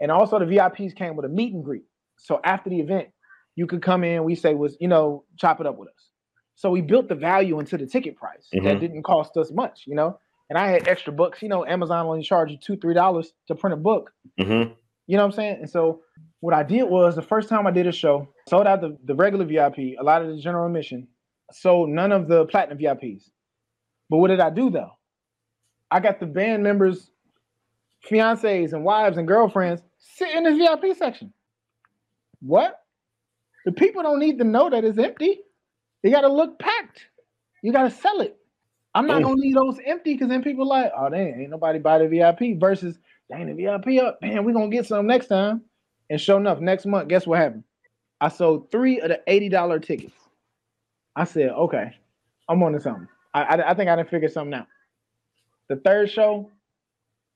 And also the VIPs came with a meet and greet. So after the event, you could come in. We say was you know chop it up with us. So we built the value into the ticket price that Mhm. didn't cost us much, you know. And I had extra books. You know, Amazon only charge you two three dollars to print a book. hmm You know what I'm saying? And so what I did was the first time I did a show, sold out the, the regular VIP, a lot of the general admission, sold none of the platinum VIPs. But what did I do though? I got the band members, fiancés and wives and girlfriends sit in the VIP section. What? The people don't need to know that it's empty. They gotta look packed. You gotta sell it. I'm not oh. gonna leave those empty because then people like, oh, they ain't nobody buy the VIP versus dang the VIP up. Man, we're gonna get some next time. And sure enough, next month, guess what happened? I sold three of the $80 tickets. I said, okay, I'm on to something. I, I, I think I didn't figure something out. The third show,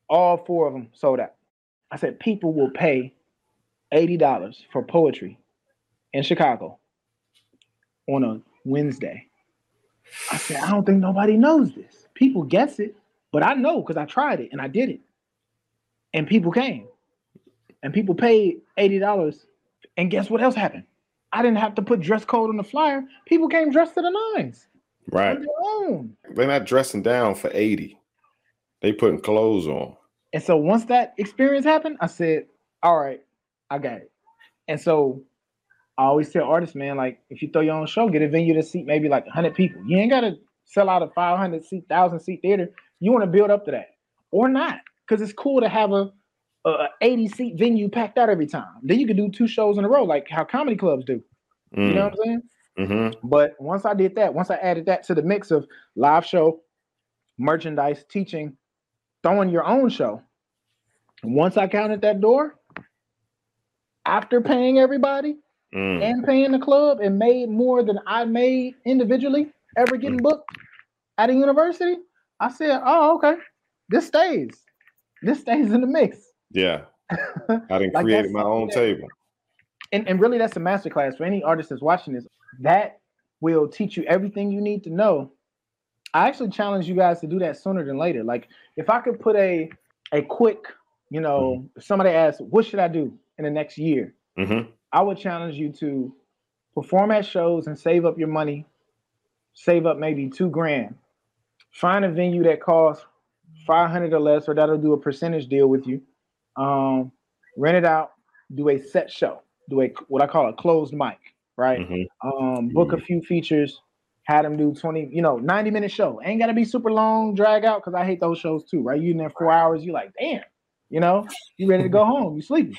all four of them sold out. I said, people will pay $80 for poetry in Chicago on a Wednesday. I said, I don't think nobody knows this. People guess it, but I know because I tried it and I did it. And people came. And people paid $80. And guess what else happened? I didn't have to put dress code on the flyer. People came dressed to the nines. Right. They're not dressing down for 80. They putting clothes on. And so once that experience happened, I said, all right, I got it. And so I always tell artists, man, like if you throw your own show, get a venue to seat maybe like 100 people. You ain't got to sell out a 500 seat, 1,000 seat theater. You want to build up to that or not because it's cool to have a, a 80 seat venue packed out every time. Then you can do two shows in a row, like how comedy clubs do. Mm. You know what I'm saying? Mm-hmm. But once I did that, once I added that to the mix of live show, merchandise, teaching, throwing your own show, once I counted that door, after paying everybody mm. and paying the club and made more than I made individually ever getting mm. booked at a university, I said, oh, okay, this stays. This stays in the mix. Yeah. I didn't like create my own table. And, and really, that's a masterclass for any artist that's watching this. That will teach you everything you need to know. I actually challenge you guys to do that sooner than later. Like, if I could put a a quick, you know, if somebody asks, what should I do in the next year? Mm-hmm. I would challenge you to perform at shows and save up your money, save up maybe two grand. Find a venue that costs 500 or less, or that'll do a percentage deal with you. Um, rent it out, do a set show, do a what I call a closed mic, right? Mm-hmm. Um, book mm-hmm. a few features, had them do 20, you know, 90 minute show. Ain't gotta be super long, drag out, because I hate those shows too, right? You in there four hours, you like, damn, you know, you ready to go home, you sleepy.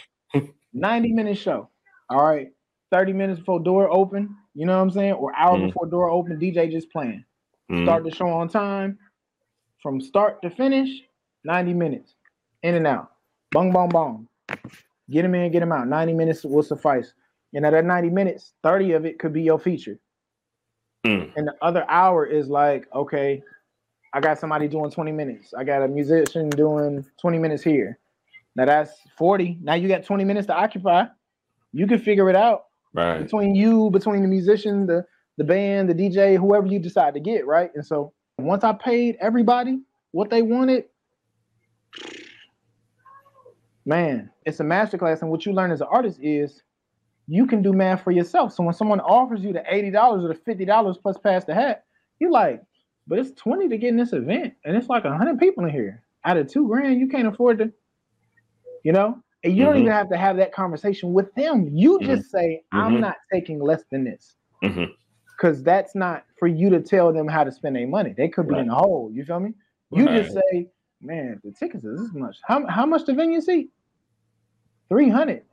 90 minute show. All right. 30 minutes before door open, you know what I'm saying? Or hour mm-hmm. before door open, DJ just playing. Mm-hmm. Start the show on time. From start to finish, 90 minutes. In and out. Bong bong bong. Get him in, get him out. 90 minutes will suffice. And at that 90 minutes, 30 of it could be your feature. Mm. And the other hour is like, okay, I got somebody doing 20 minutes. I got a musician doing 20 minutes here. Now that's 40. Now you got 20 minutes to occupy. You can figure it out. Right. Between you, between the musician, the the band, the DJ, whoever you decide to get, right? And so once I paid everybody what they wanted, man, it's a masterclass. And what you learn as an artist is you can do math for yourself. So when someone offers you the $80 or the $50 plus pass the hat, you're like, but it's 20 to get in this event. And it's like 100 people in here. Out of two grand, you can't afford to you know? And you mm-hmm. don't even have to have that conversation with them. You mm-hmm. just say, I'm mm-hmm. not taking less than this. Because mm-hmm. that's not for you to tell them how to spend their money. They could be right. in the hole. You feel me? You right. just say, man, the tickets is this much. How, how much the venue seat? 300.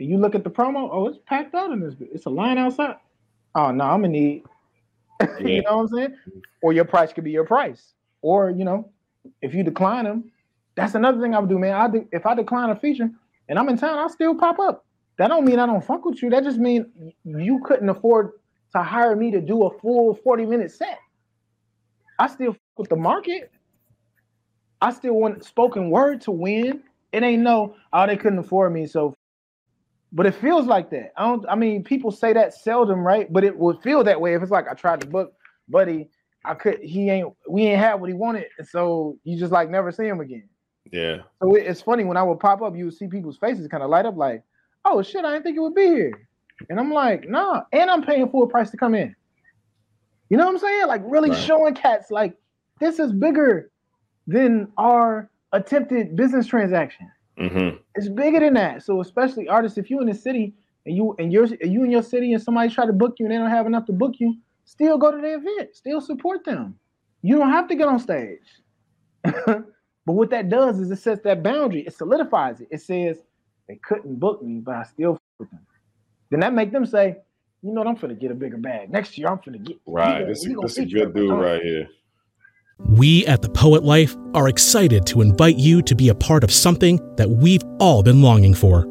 And you look at the promo, oh, it's packed out in this. It's a line outside. Oh, no, I'm to need, yeah. you know what I'm saying? Or your price could be your price. Or, you know, if you decline them, that's another thing I would do, man. I do, if I decline a feature and I'm in town, I'll still pop up. That don't mean I don't fuck with you. That just mean you couldn't afford to hire me to do a full 40 minute set. I still fuck with the market. I still want spoken word to win. It ain't no, oh, they couldn't afford me. So, but it feels like that. I don't, I mean, people say that seldom, right? But it would feel that way if it's like I tried to book Buddy, I could, he ain't, we ain't have what he wanted. And so you just like never see him again. Yeah. So it's funny when I would pop up, you would see people's faces kind of light up, like, "Oh shit, I didn't think it would be here," and I'm like, "Nah," and I'm paying full price to come in. You know what I'm saying? Like really right. showing cats like this is bigger than our attempted business transaction. Mm-hmm. It's bigger than that. So especially artists, if you in the city and you and you're you in your city and somebody try to book you and they don't have enough to book you, still go to the event, still support them. You don't have to get on stage. but what that does is it sets that boundary, it solidifies it. It says they couldn't book me, but I still with them. Then that make them say, you know what, I'm gonna get a bigger bag. Next year I'm gonna get right. This, this is a good dude right here. We at the Poet Life are excited to invite you to be a part of something that we've all been longing for.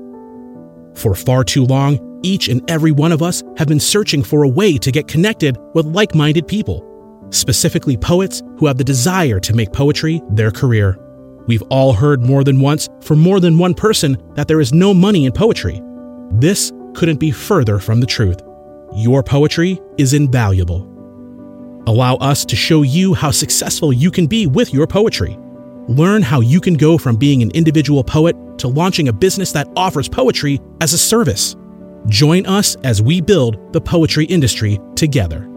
For far too long, each and every one of us have been searching for a way to get connected with like minded people, specifically poets who have the desire to make poetry their career. We've all heard more than once from more than one person that there is no money in poetry. This couldn't be further from the truth. Your poetry is invaluable. Allow us to show you how successful you can be with your poetry. Learn how you can go from being an individual poet to launching a business that offers poetry as a service. Join us as we build the poetry industry together.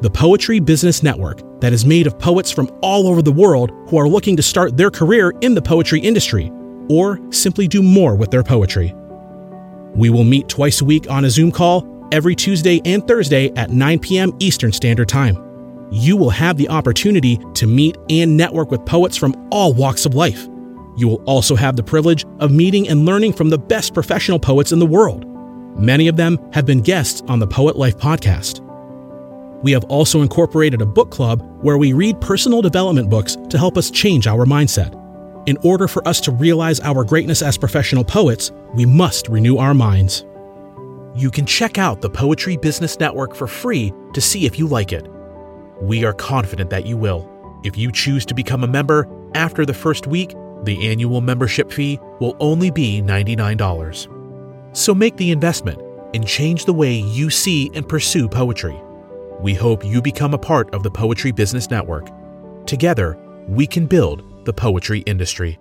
The Poetry Business Network that is made of poets from all over the world who are looking to start their career in the poetry industry or simply do more with their poetry. We will meet twice a week on a Zoom call every Tuesday and Thursday at 9 p.m. Eastern Standard Time. You will have the opportunity to meet and network with poets from all walks of life. You will also have the privilege of meeting and learning from the best professional poets in the world. Many of them have been guests on the Poet Life podcast. We have also incorporated a book club where we read personal development books to help us change our mindset. In order for us to realize our greatness as professional poets, we must renew our minds. You can check out the Poetry Business Network for free to see if you like it. We are confident that you will. If you choose to become a member after the first week, the annual membership fee will only be $99. So make the investment and change the way you see and pursue poetry. We hope you become a part of the Poetry Business Network. Together, we can build the poetry industry.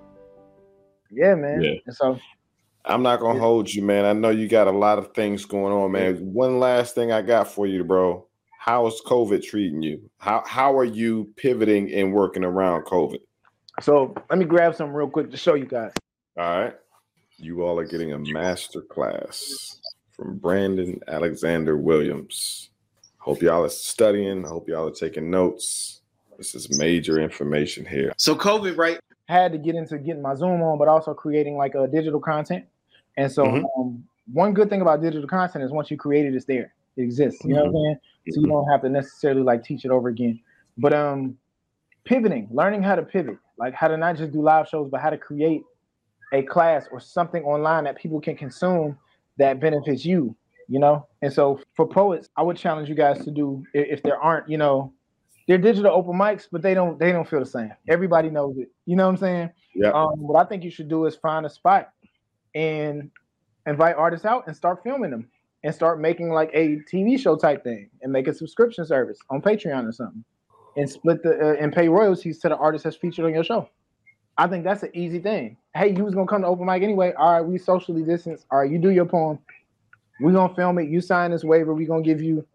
Yeah, man. Yeah. And so I'm not gonna hold you, man. I know you got a lot of things going on, man. One last thing I got for you, bro. How is COVID treating you? How how are you pivoting and working around COVID? So let me grab some real quick to show you guys. All right. You all are getting a master class from Brandon Alexander Williams. Hope y'all are studying. Hope y'all are taking notes. This is major information here. So COVID, right? Had to get into getting my Zoom on, but also creating like a digital content. And so, Mhm. um, one good thing about digital content is once you create it, it's there. It exists. You know what I'm saying? So you don't have to necessarily like teach it over again. But um, pivoting, learning how to pivot, like how to not just do live shows, but how to create a class or something online that people can consume that benefits you. You know. And so for poets, I would challenge you guys to do if there aren't, you know, they're digital open mics, but they don't they don't feel the same. Everybody knows it. You know what I'm saying? Yeah. Um, what I think you should do is find a spot and invite artists out and start filming them and start making like a TV show type thing and make a subscription service on Patreon or something and split the uh, and pay royalties to the artist that's featured on your show. I think that's an easy thing. Hey, you was gonna come to open mic anyway. All right, we socially distance. All right, you do your poem. we gonna film it. You sign this waiver. we gonna give you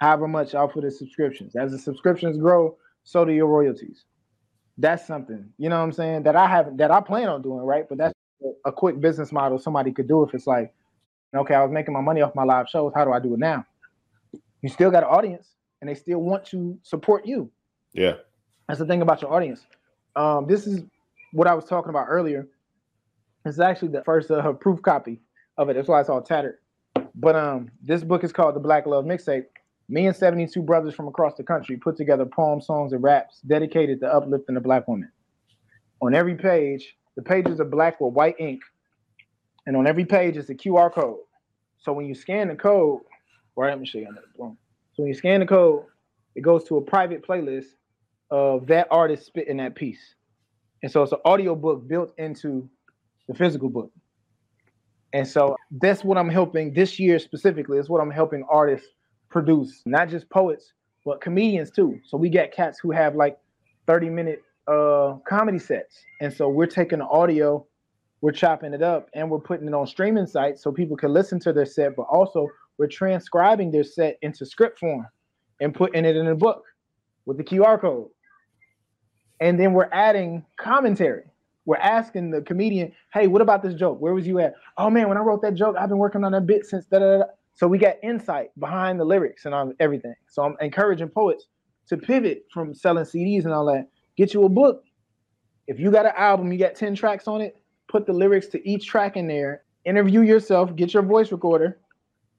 however much off for the subscriptions. As the subscriptions grow, so do your royalties. That's something, you know what I'm saying, that I haven't that I plan on doing, right? But that's a quick business model somebody could do if it's like, okay, I was making my money off my live shows. How do I do it now? You still got an audience and they still want to support you. Yeah. That's the thing about your audience. Um, this is what I was talking about earlier. It's actually the first uh, proof copy of it. That's why it's all tattered. But um, this book is called The Black Love Mixtape. Me and 72 brothers from across the country put together poems, songs, and raps dedicated to uplifting the black woman. On every page, the pages are black with white ink, and on every page is a QR code. So when you scan the code, right, let me show you another one. So when you scan the code, it goes to a private playlist of that artist spitting that piece. And so it's an audio book built into the physical book. And so that's what I'm helping this year specifically, is what I'm helping artists produce, not just poets, but comedians too. So we got cats who have like 30 minute uh comedy sets. And so we're taking the audio, we're chopping it up, and we're putting it on streaming sites so people can listen to their set, but also we're transcribing their set into script form and putting it in a book with the QR code. And then we're adding commentary. We're asking the comedian, hey, what about this joke? Where was you at? Oh man, when I wrote that joke, I've been working on that bit since da da da. So we got insight behind the lyrics and all, everything. So I'm encouraging poets to pivot from selling CDs and all that. Get you a book. If you got an album, you got 10 tracks on it, put the lyrics to each track in there, interview yourself, get your voice recorder.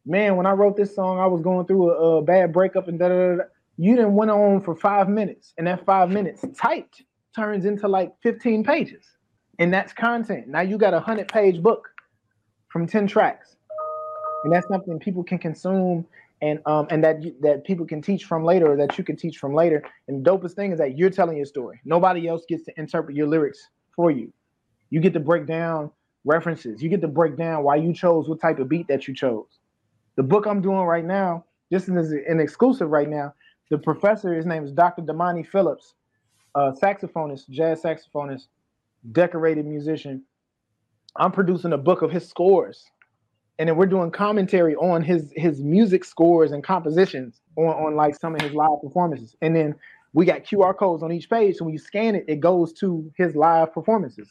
Man, when I wrote this song, I was going through a, a bad breakup and da da da. You didn't went on for five minutes, and that five minutes typed turns into like 15 pages. And that's content. Now you got a hundred page book from 10 tracks and that's something people can consume and um and that that people can teach from later or that you can teach from later. And the dopest thing is that you're telling your story. Nobody else gets to interpret your lyrics for you. You get to break down references. You get to break down why you chose what type of beat that you chose. The book i'm doing right now this is an exclusive right now. The professor his name is dr damani phillips saxophonist jazz saxophonist decorated musician. I'm producing a book of his scores and then we're doing commentary on his his music scores and compositions on, on like some of his live performances. And then we got qr codes on each page. So when you scan it it goes to his live performances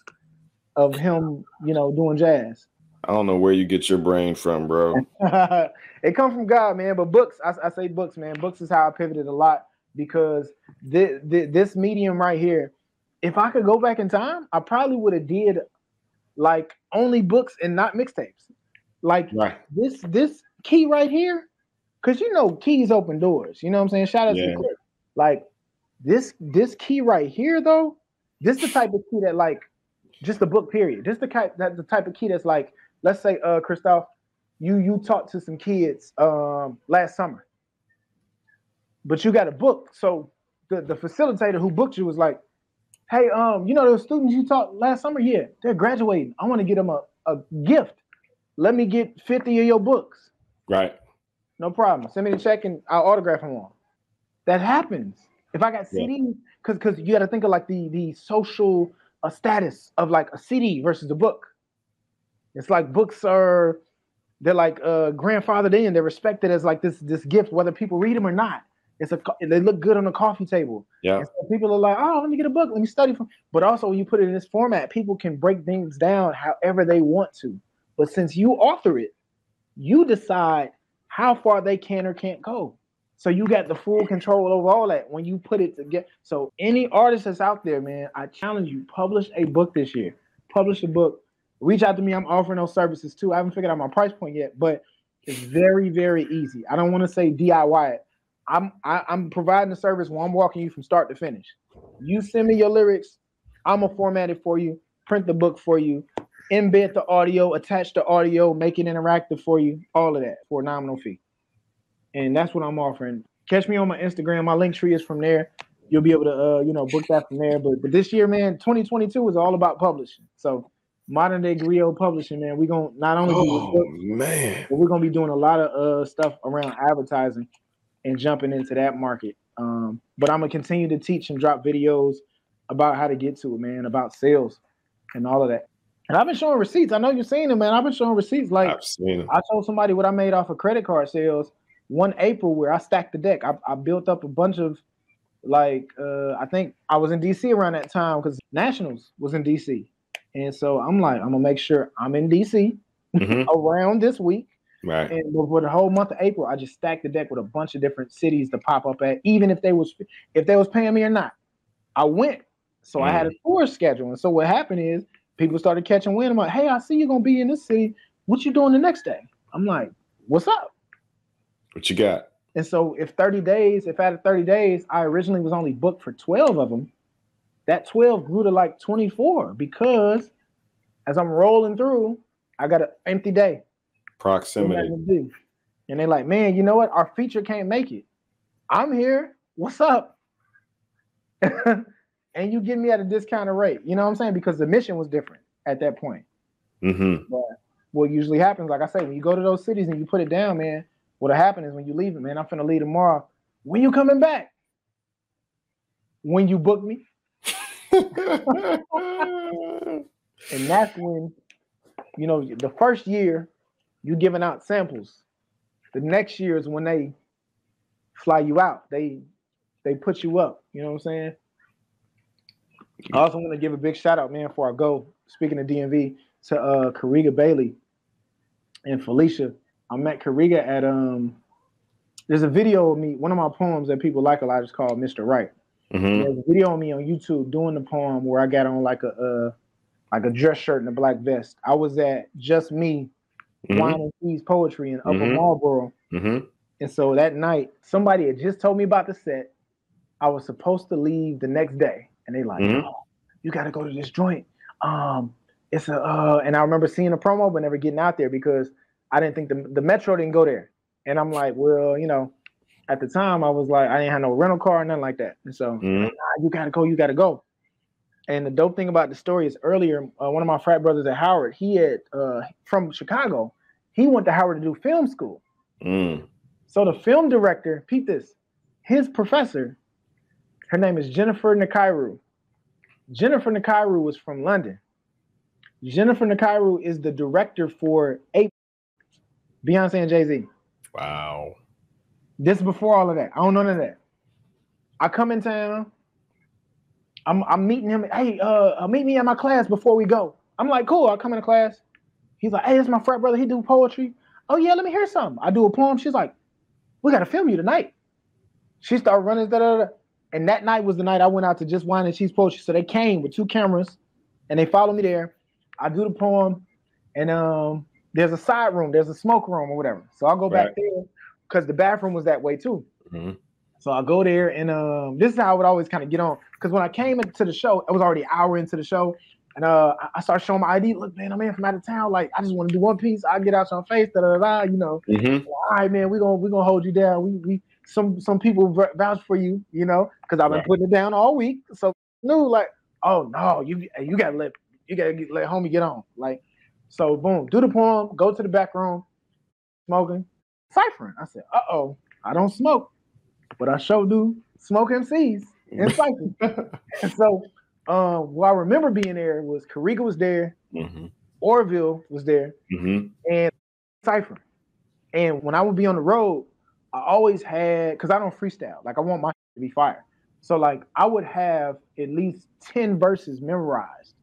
of him you know doing jazz. I don't know where you get your brain from bro. It comes from god man. But books I, I, say books man. Books is how i pivoted a lot because this, this medium right here if i could go back in time i probably would have did like only books and not mixtapes like right. this this key right here, because you know keys open doors. You know what I'm saying? Shout out yeah. to Clip. Like this this key right here though, this the type of key that like just the book period. This the type that the type of key that's like, let's say, uh Christoph, you you talked to some kids um last summer, but you got a book. So the, the facilitator who booked you was like, hey, um, you know those students you taught last summer? Yeah, they're graduating. I want to get them a, a gift let me get 50 of your books. Right. No problem. Send me the check and I'll autograph them all. That happens. If I got CDs, because because you got to think of like the the social uh, status of like a CD versus a book. It's like books are they're like uh grandfathered in. They're respected as like this this gift, whether people read them or not. It's a they look good on a coffee table. Yeah. So people are like, oh, let me get a book, let me study from. But also, when you put it in this format, people can break things down however they want to. But since you author it, you decide how far they can or can't go. So you got the full control over all that when you put it together. So any artist that's out there, man, I challenge you, publish a book this year. Publish a book. Reach out to me. I'm offering those services too. I haven't figured out my price point yet, but it's very, very easy. I don't want to say DIY it. I'm I, am i am providing the service where I'm walking you from start to finish. You send me your lyrics, I'm gonna format it for you, print the book for you, embed the audio, attach the audio, make it interactive for you, all of that for a nominal fee. And that's what I'm offering. Catch me on my Instagram. My link tree is from there. You'll be able to, uh, you know, book that from there. But, but this year, man, 2022 is all about publishing. So modern day griot publishing, man. We're gonna not only oh, books, man, but we're gonna be doing a lot of uh stuff around advertising and jumping into that market. Um, but I'm gonna continue to teach and drop videos about how to get to it, man, about sales and all of that. And I've been showing receipts. I know you've seen them, man. I've been showing receipts. Like I told somebody what I made off of credit card sales one April where I stacked the deck. I, I built up a bunch of like uh, I think I was in DC around that time because Nationals was in DC. And so I'm like, I'm gonna make sure I'm in DC mm-hmm. around this week. Right. And for the whole month of April, I just stacked the deck with a bunch of different cities to pop up at, even if they was if they was paying me or not. I went. So mm. I had a mm-hmm. tour schedule. And so what happened is people started catching wind. I'm like, hey, I see you're gonna be in this city. What you doing the next day? I'm like, what's up? What you got? And so if 30 days, if out 30 days, I originally was only booked for 12 of them, that 12 grew to like 24 because as I'm rolling through, I got an empty day. Proximity. And they're like, man, you know what? Our feature can't make it. I'm here. What's up? and you get me at a discounted rate. You know what I'm saying? Because the mission was different at that point. Mm-hmm. But what usually happens, like I say, when you go to those cities and you put it down, man, what'll happen is when you leave it, man, I'm finna leave tomorrow. When you coming back? When you book me. and that's when, you know, the first year you giving out samples. The next year is when they fly you out. They they put you up. You know what I'm saying? I also want to give a big shout out, man, before I go. Speaking of DMV, to uh Kariga Bailey and Felicia. I met Kariga at um. There's a video of me. One of my poems that people like a lot is called Mr. Right. Mhm. There's a video of me on YouTube doing the poem where I got on like a uh, like a dress shirt and a black vest. I was at just me Mhm. wine and cheese poetry in Upper Mhm. Marlboro. Mhm. And so that night, somebody had just told me about the set. I was supposed to leave the next day, and they like, Mhm. "Oh, you got to go to this joint. Um, it's a uh, and I remember seeing the promo, but never getting out there because I didn't think the the Metro didn't go there. And I'm like, well, you know, at the time I was like, I didn't have no rental car, or nothing like that. And so Mhm. "Nah, you gotta go, you gotta go. And the dope thing about the story is earlier, uh, one of my frat brothers at Howard, he had uh, from Chicago, he went to Howard to do film school. Mm. So the film director, Pete, this, his professor, her name is Jennifer Nakairu. Jennifer Nakairu was from London. Jennifer Nakairu is the director for Ape, Beyonce and Jay Z. Wow. This before all of that. I don't know none of that. I come in town. I'm I'm meeting him. Hey, uh, uh, meet me at my class before we go. I'm like, cool. I come into class. He's like, hey, it's my frat brother. He do poetry. Oh yeah, let me hear something. I do a poem. She's like, we gotta film you tonight. She started running, da, da, da. And that night was the night I went out to just wine and cheese poetry. So they came with two cameras, and they followed me there. I do the poem, and um, there's a side room, there's a smoke room or whatever. So I'll go back Right. there because the bathroom was that way too. Mhm. So I go there, and um, this is how I would always kind of get on. Because when I came into the show, it was already an hour into the show, and uh, I- started showing my ID. Look, man, I'm in from out of town. Like, I just want to do one piece. I get out your face, da da da. You know, Mhm. all right, man, we gonna we gonna hold you down. We we some some people vouch for you, you know, because I've been Right. putting it down all week. So knew like, oh no, you you gotta let you gotta get, let homie get on. Like, so boom, do the poem, go to the back room, smoking, ciphering. I said, uh oh, I don't smoke, but I sure do smoke MCs and ciphering. and so, um, what I remember being there was Kariga was there, Mhm. Orville was there, Mhm. and Cypher. And when I would be on the road, I always had because I don't freestyle. Like I want my to be fire. So like I would have at least 10 verses memorized,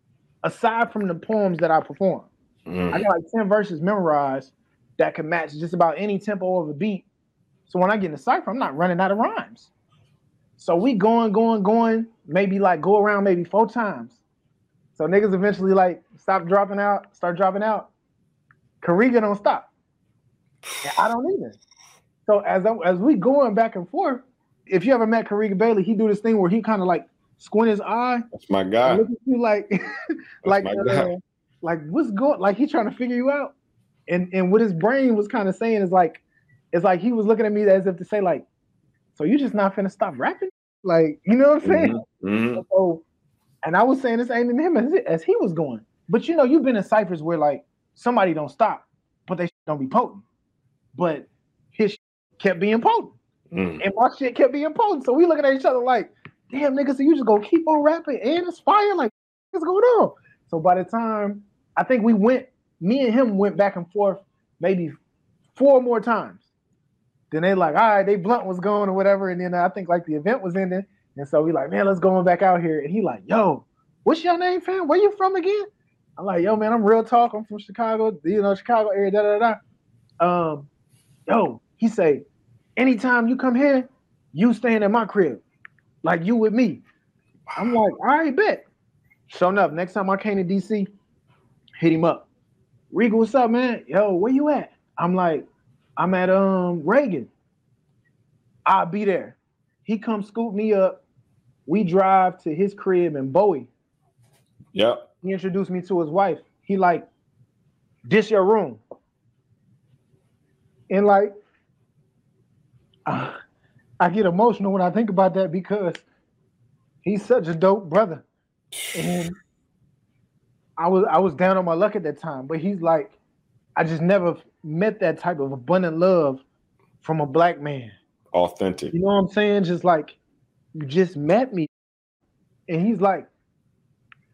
aside from the poems that I perform. I Mhm. got like 10 verses memorized that can match just about any tempo of a beat. So when I get in the cipher, I'm not running out of rhymes. So we going, going, going, maybe like go around maybe four times. So niggas eventually like stop dropping out, start dropping out. Kariga don't stop. And I don't either. So as I, as we going back and forth, if you ever met Kariga Bailey, he do this thing where he kind of like squint his eye That's my guy. look at you like like uh, like what's going like he trying to figure you out. And and what his brain was kind of saying is like it's like he was looking at me as if to say like so you just not finna stop rapping? Like you know what i'm saying? Mhm. so and i was saying this ain't in him as, as he was going. But you know you've been in ciphers where like somebody don't stop but they don't be potent. But kept being potent Mhm. and my shit kept being potent. So we looking at each other like, damn nigga, so you just gonna keep on rapping and it's fire? Like, what's going on? So by the time I think we went, me and him went back and forth maybe four more times. Then they like, all right, they blunt was going or whatever. And then I think like the event was ending. And so we like, man, let's go on back out here. And he like, yo, what's your name, fam? Where you from again? I'm like, yo, man, I'm real talk. I'm from Chicago, you know, Chicago area, da da da. Um, yo, he say, anytime you come here, you staying at my crib, like you with me. I'm like, all right, bet. Sure enough, next time I came to DC, hit him up. Regal, what's up, man? Yo, where you at? I'm like, I'm at um Reagan. I'll be there. He come scoop me up. We drive to his crib in Bowie. Yep. He introduced me to his wife. He like, this your room. And like, I get emotional when I think about that because he's such a dope brother. And I was I was down on my luck at that time, but he's like, I just never met that type of abundant love from a black man. Authentic. You know what I'm saying? Just like you just met me. And he's like,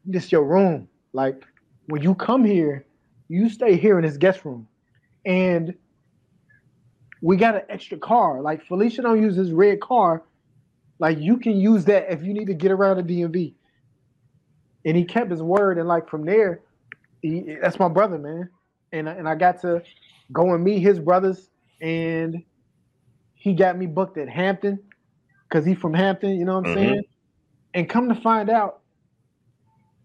this your room. Like when you come here, you stay here in this guest room. And we got an extra car. Like Felicia don't use his red car. Like you can use that if you need to get around the DMV. And he kept his word. And like from there, he, that's my brother, man. And I- and I got to go and meet his brothers, and he got me booked at Hampton because he's from Hampton. You know what I'm mm-hmm. saying? And come to find out,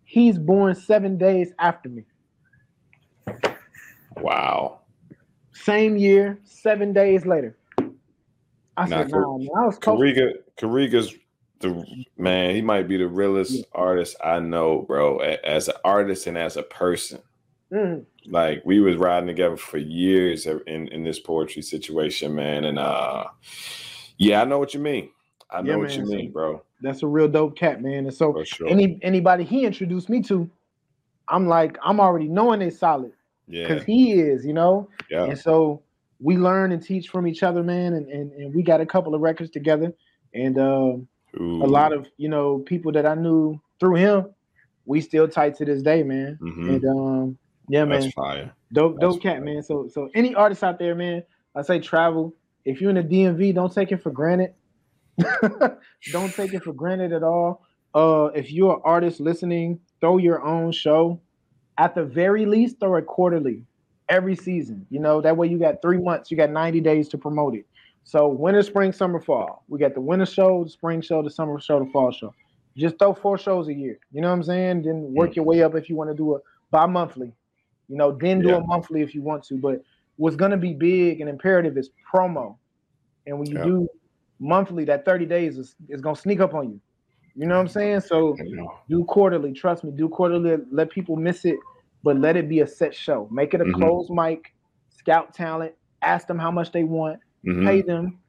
he's born seven days after me. Wow. Same year, seven days later. I now, said, nah, man, I was Kariga, Kariga's the man. He might be the realest yeah. artist I know, bro. As an artist and as a person. Mm-hmm. Like we was riding together for years in in this poetry situation, man. And uh, yeah, I know what you mean. I know yeah, what you mean, bro. That's a real dope cat, man. And so sure. any anybody he introduced me to, I'm like, I'm already knowing they solid. Yeah. Because he is, you know? Yeah. And so we learn and teach from each other, man. And and, and we got a couple of records together. And um, a lot of, you know, people that I knew through him, we still tight to this day, man. Mm-hmm. And um, yeah, man. That's fire. Dope, That's dope cat, man. So so any artists out there, man, I say travel. If you're in the DMV, don't take it for granted. don't take it for granted at all. Uh, if you're an artist listening, throw your own show at the very least throw it quarterly every season. You know, that way you got three months, you got 90 days to promote it. So winter, spring, summer, fall. We got the winter show, the spring show, the summer show, the fall show. Just throw four shows a year. You know what I'm saying? Then work mm. your way up if you want to do a bi-monthly. You know, then do yeah. a monthly if you want to. But what's gonna be big and imperative is promo. And when you yeah. do monthly, that 30 days is, is gonna sneak up on you. You know what I'm saying? So do quarterly. Trust me, do quarterly. Let people miss it, but let it be a set show. Make it a mm-hmm. closed mic. Scout talent. Ask them how much they want. Mm-hmm. Pay them.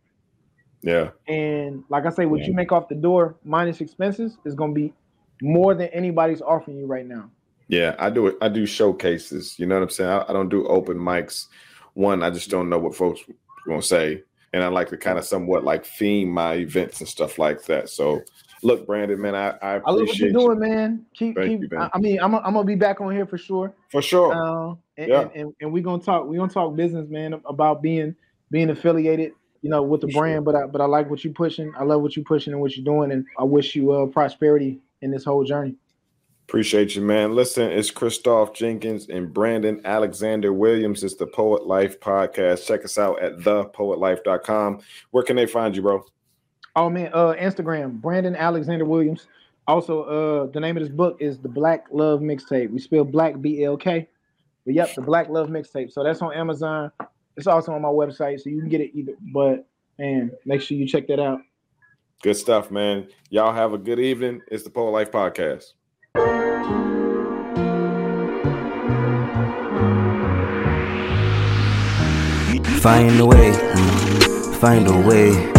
Yeah. And like I say, what yeah. you make off the door minus expenses is going to be more than anybody's offering you right now. Yeah, I do it. I do showcases. You know what I'm saying? I, I don't do open mics. One, I just don't know what folks going to say, and I like to kind of somewhat like theme my events and stuff like that. So look, Brandon, man, I, I, appreciate I love what you're doing, you. man. Keep, keep. You, man. I mean, I'm, I'm gonna be back on here for sure. For sure. Uh, and, yeah. and, and, and we're gonna talk. We're gonna talk business, man, about being being affiliated, you know, with the for brand. Sure. But I, but I like what you're pushing. I love what you're pushing and what you're doing, and I wish you uh, prosperity in this whole journey. Appreciate you, man. Listen, it's Christoph Jenkins and Brandon Alexander Williams. It's the Poet Life podcast. Check us out at thepoetlife.com. Where can they find you, bro? Oh man, uh, Instagram, Brandon Alexander Williams. Also, uh, the name of this book is the Black Love Mixtape. We spell Black B L K, but yep, the Black Love Mixtape. So that's on Amazon. It's also on my website, so you can get it either. But man, make sure you check that out. Good stuff, man. Y'all have a good evening. It's the Poet Life Podcast. Find a way, find a way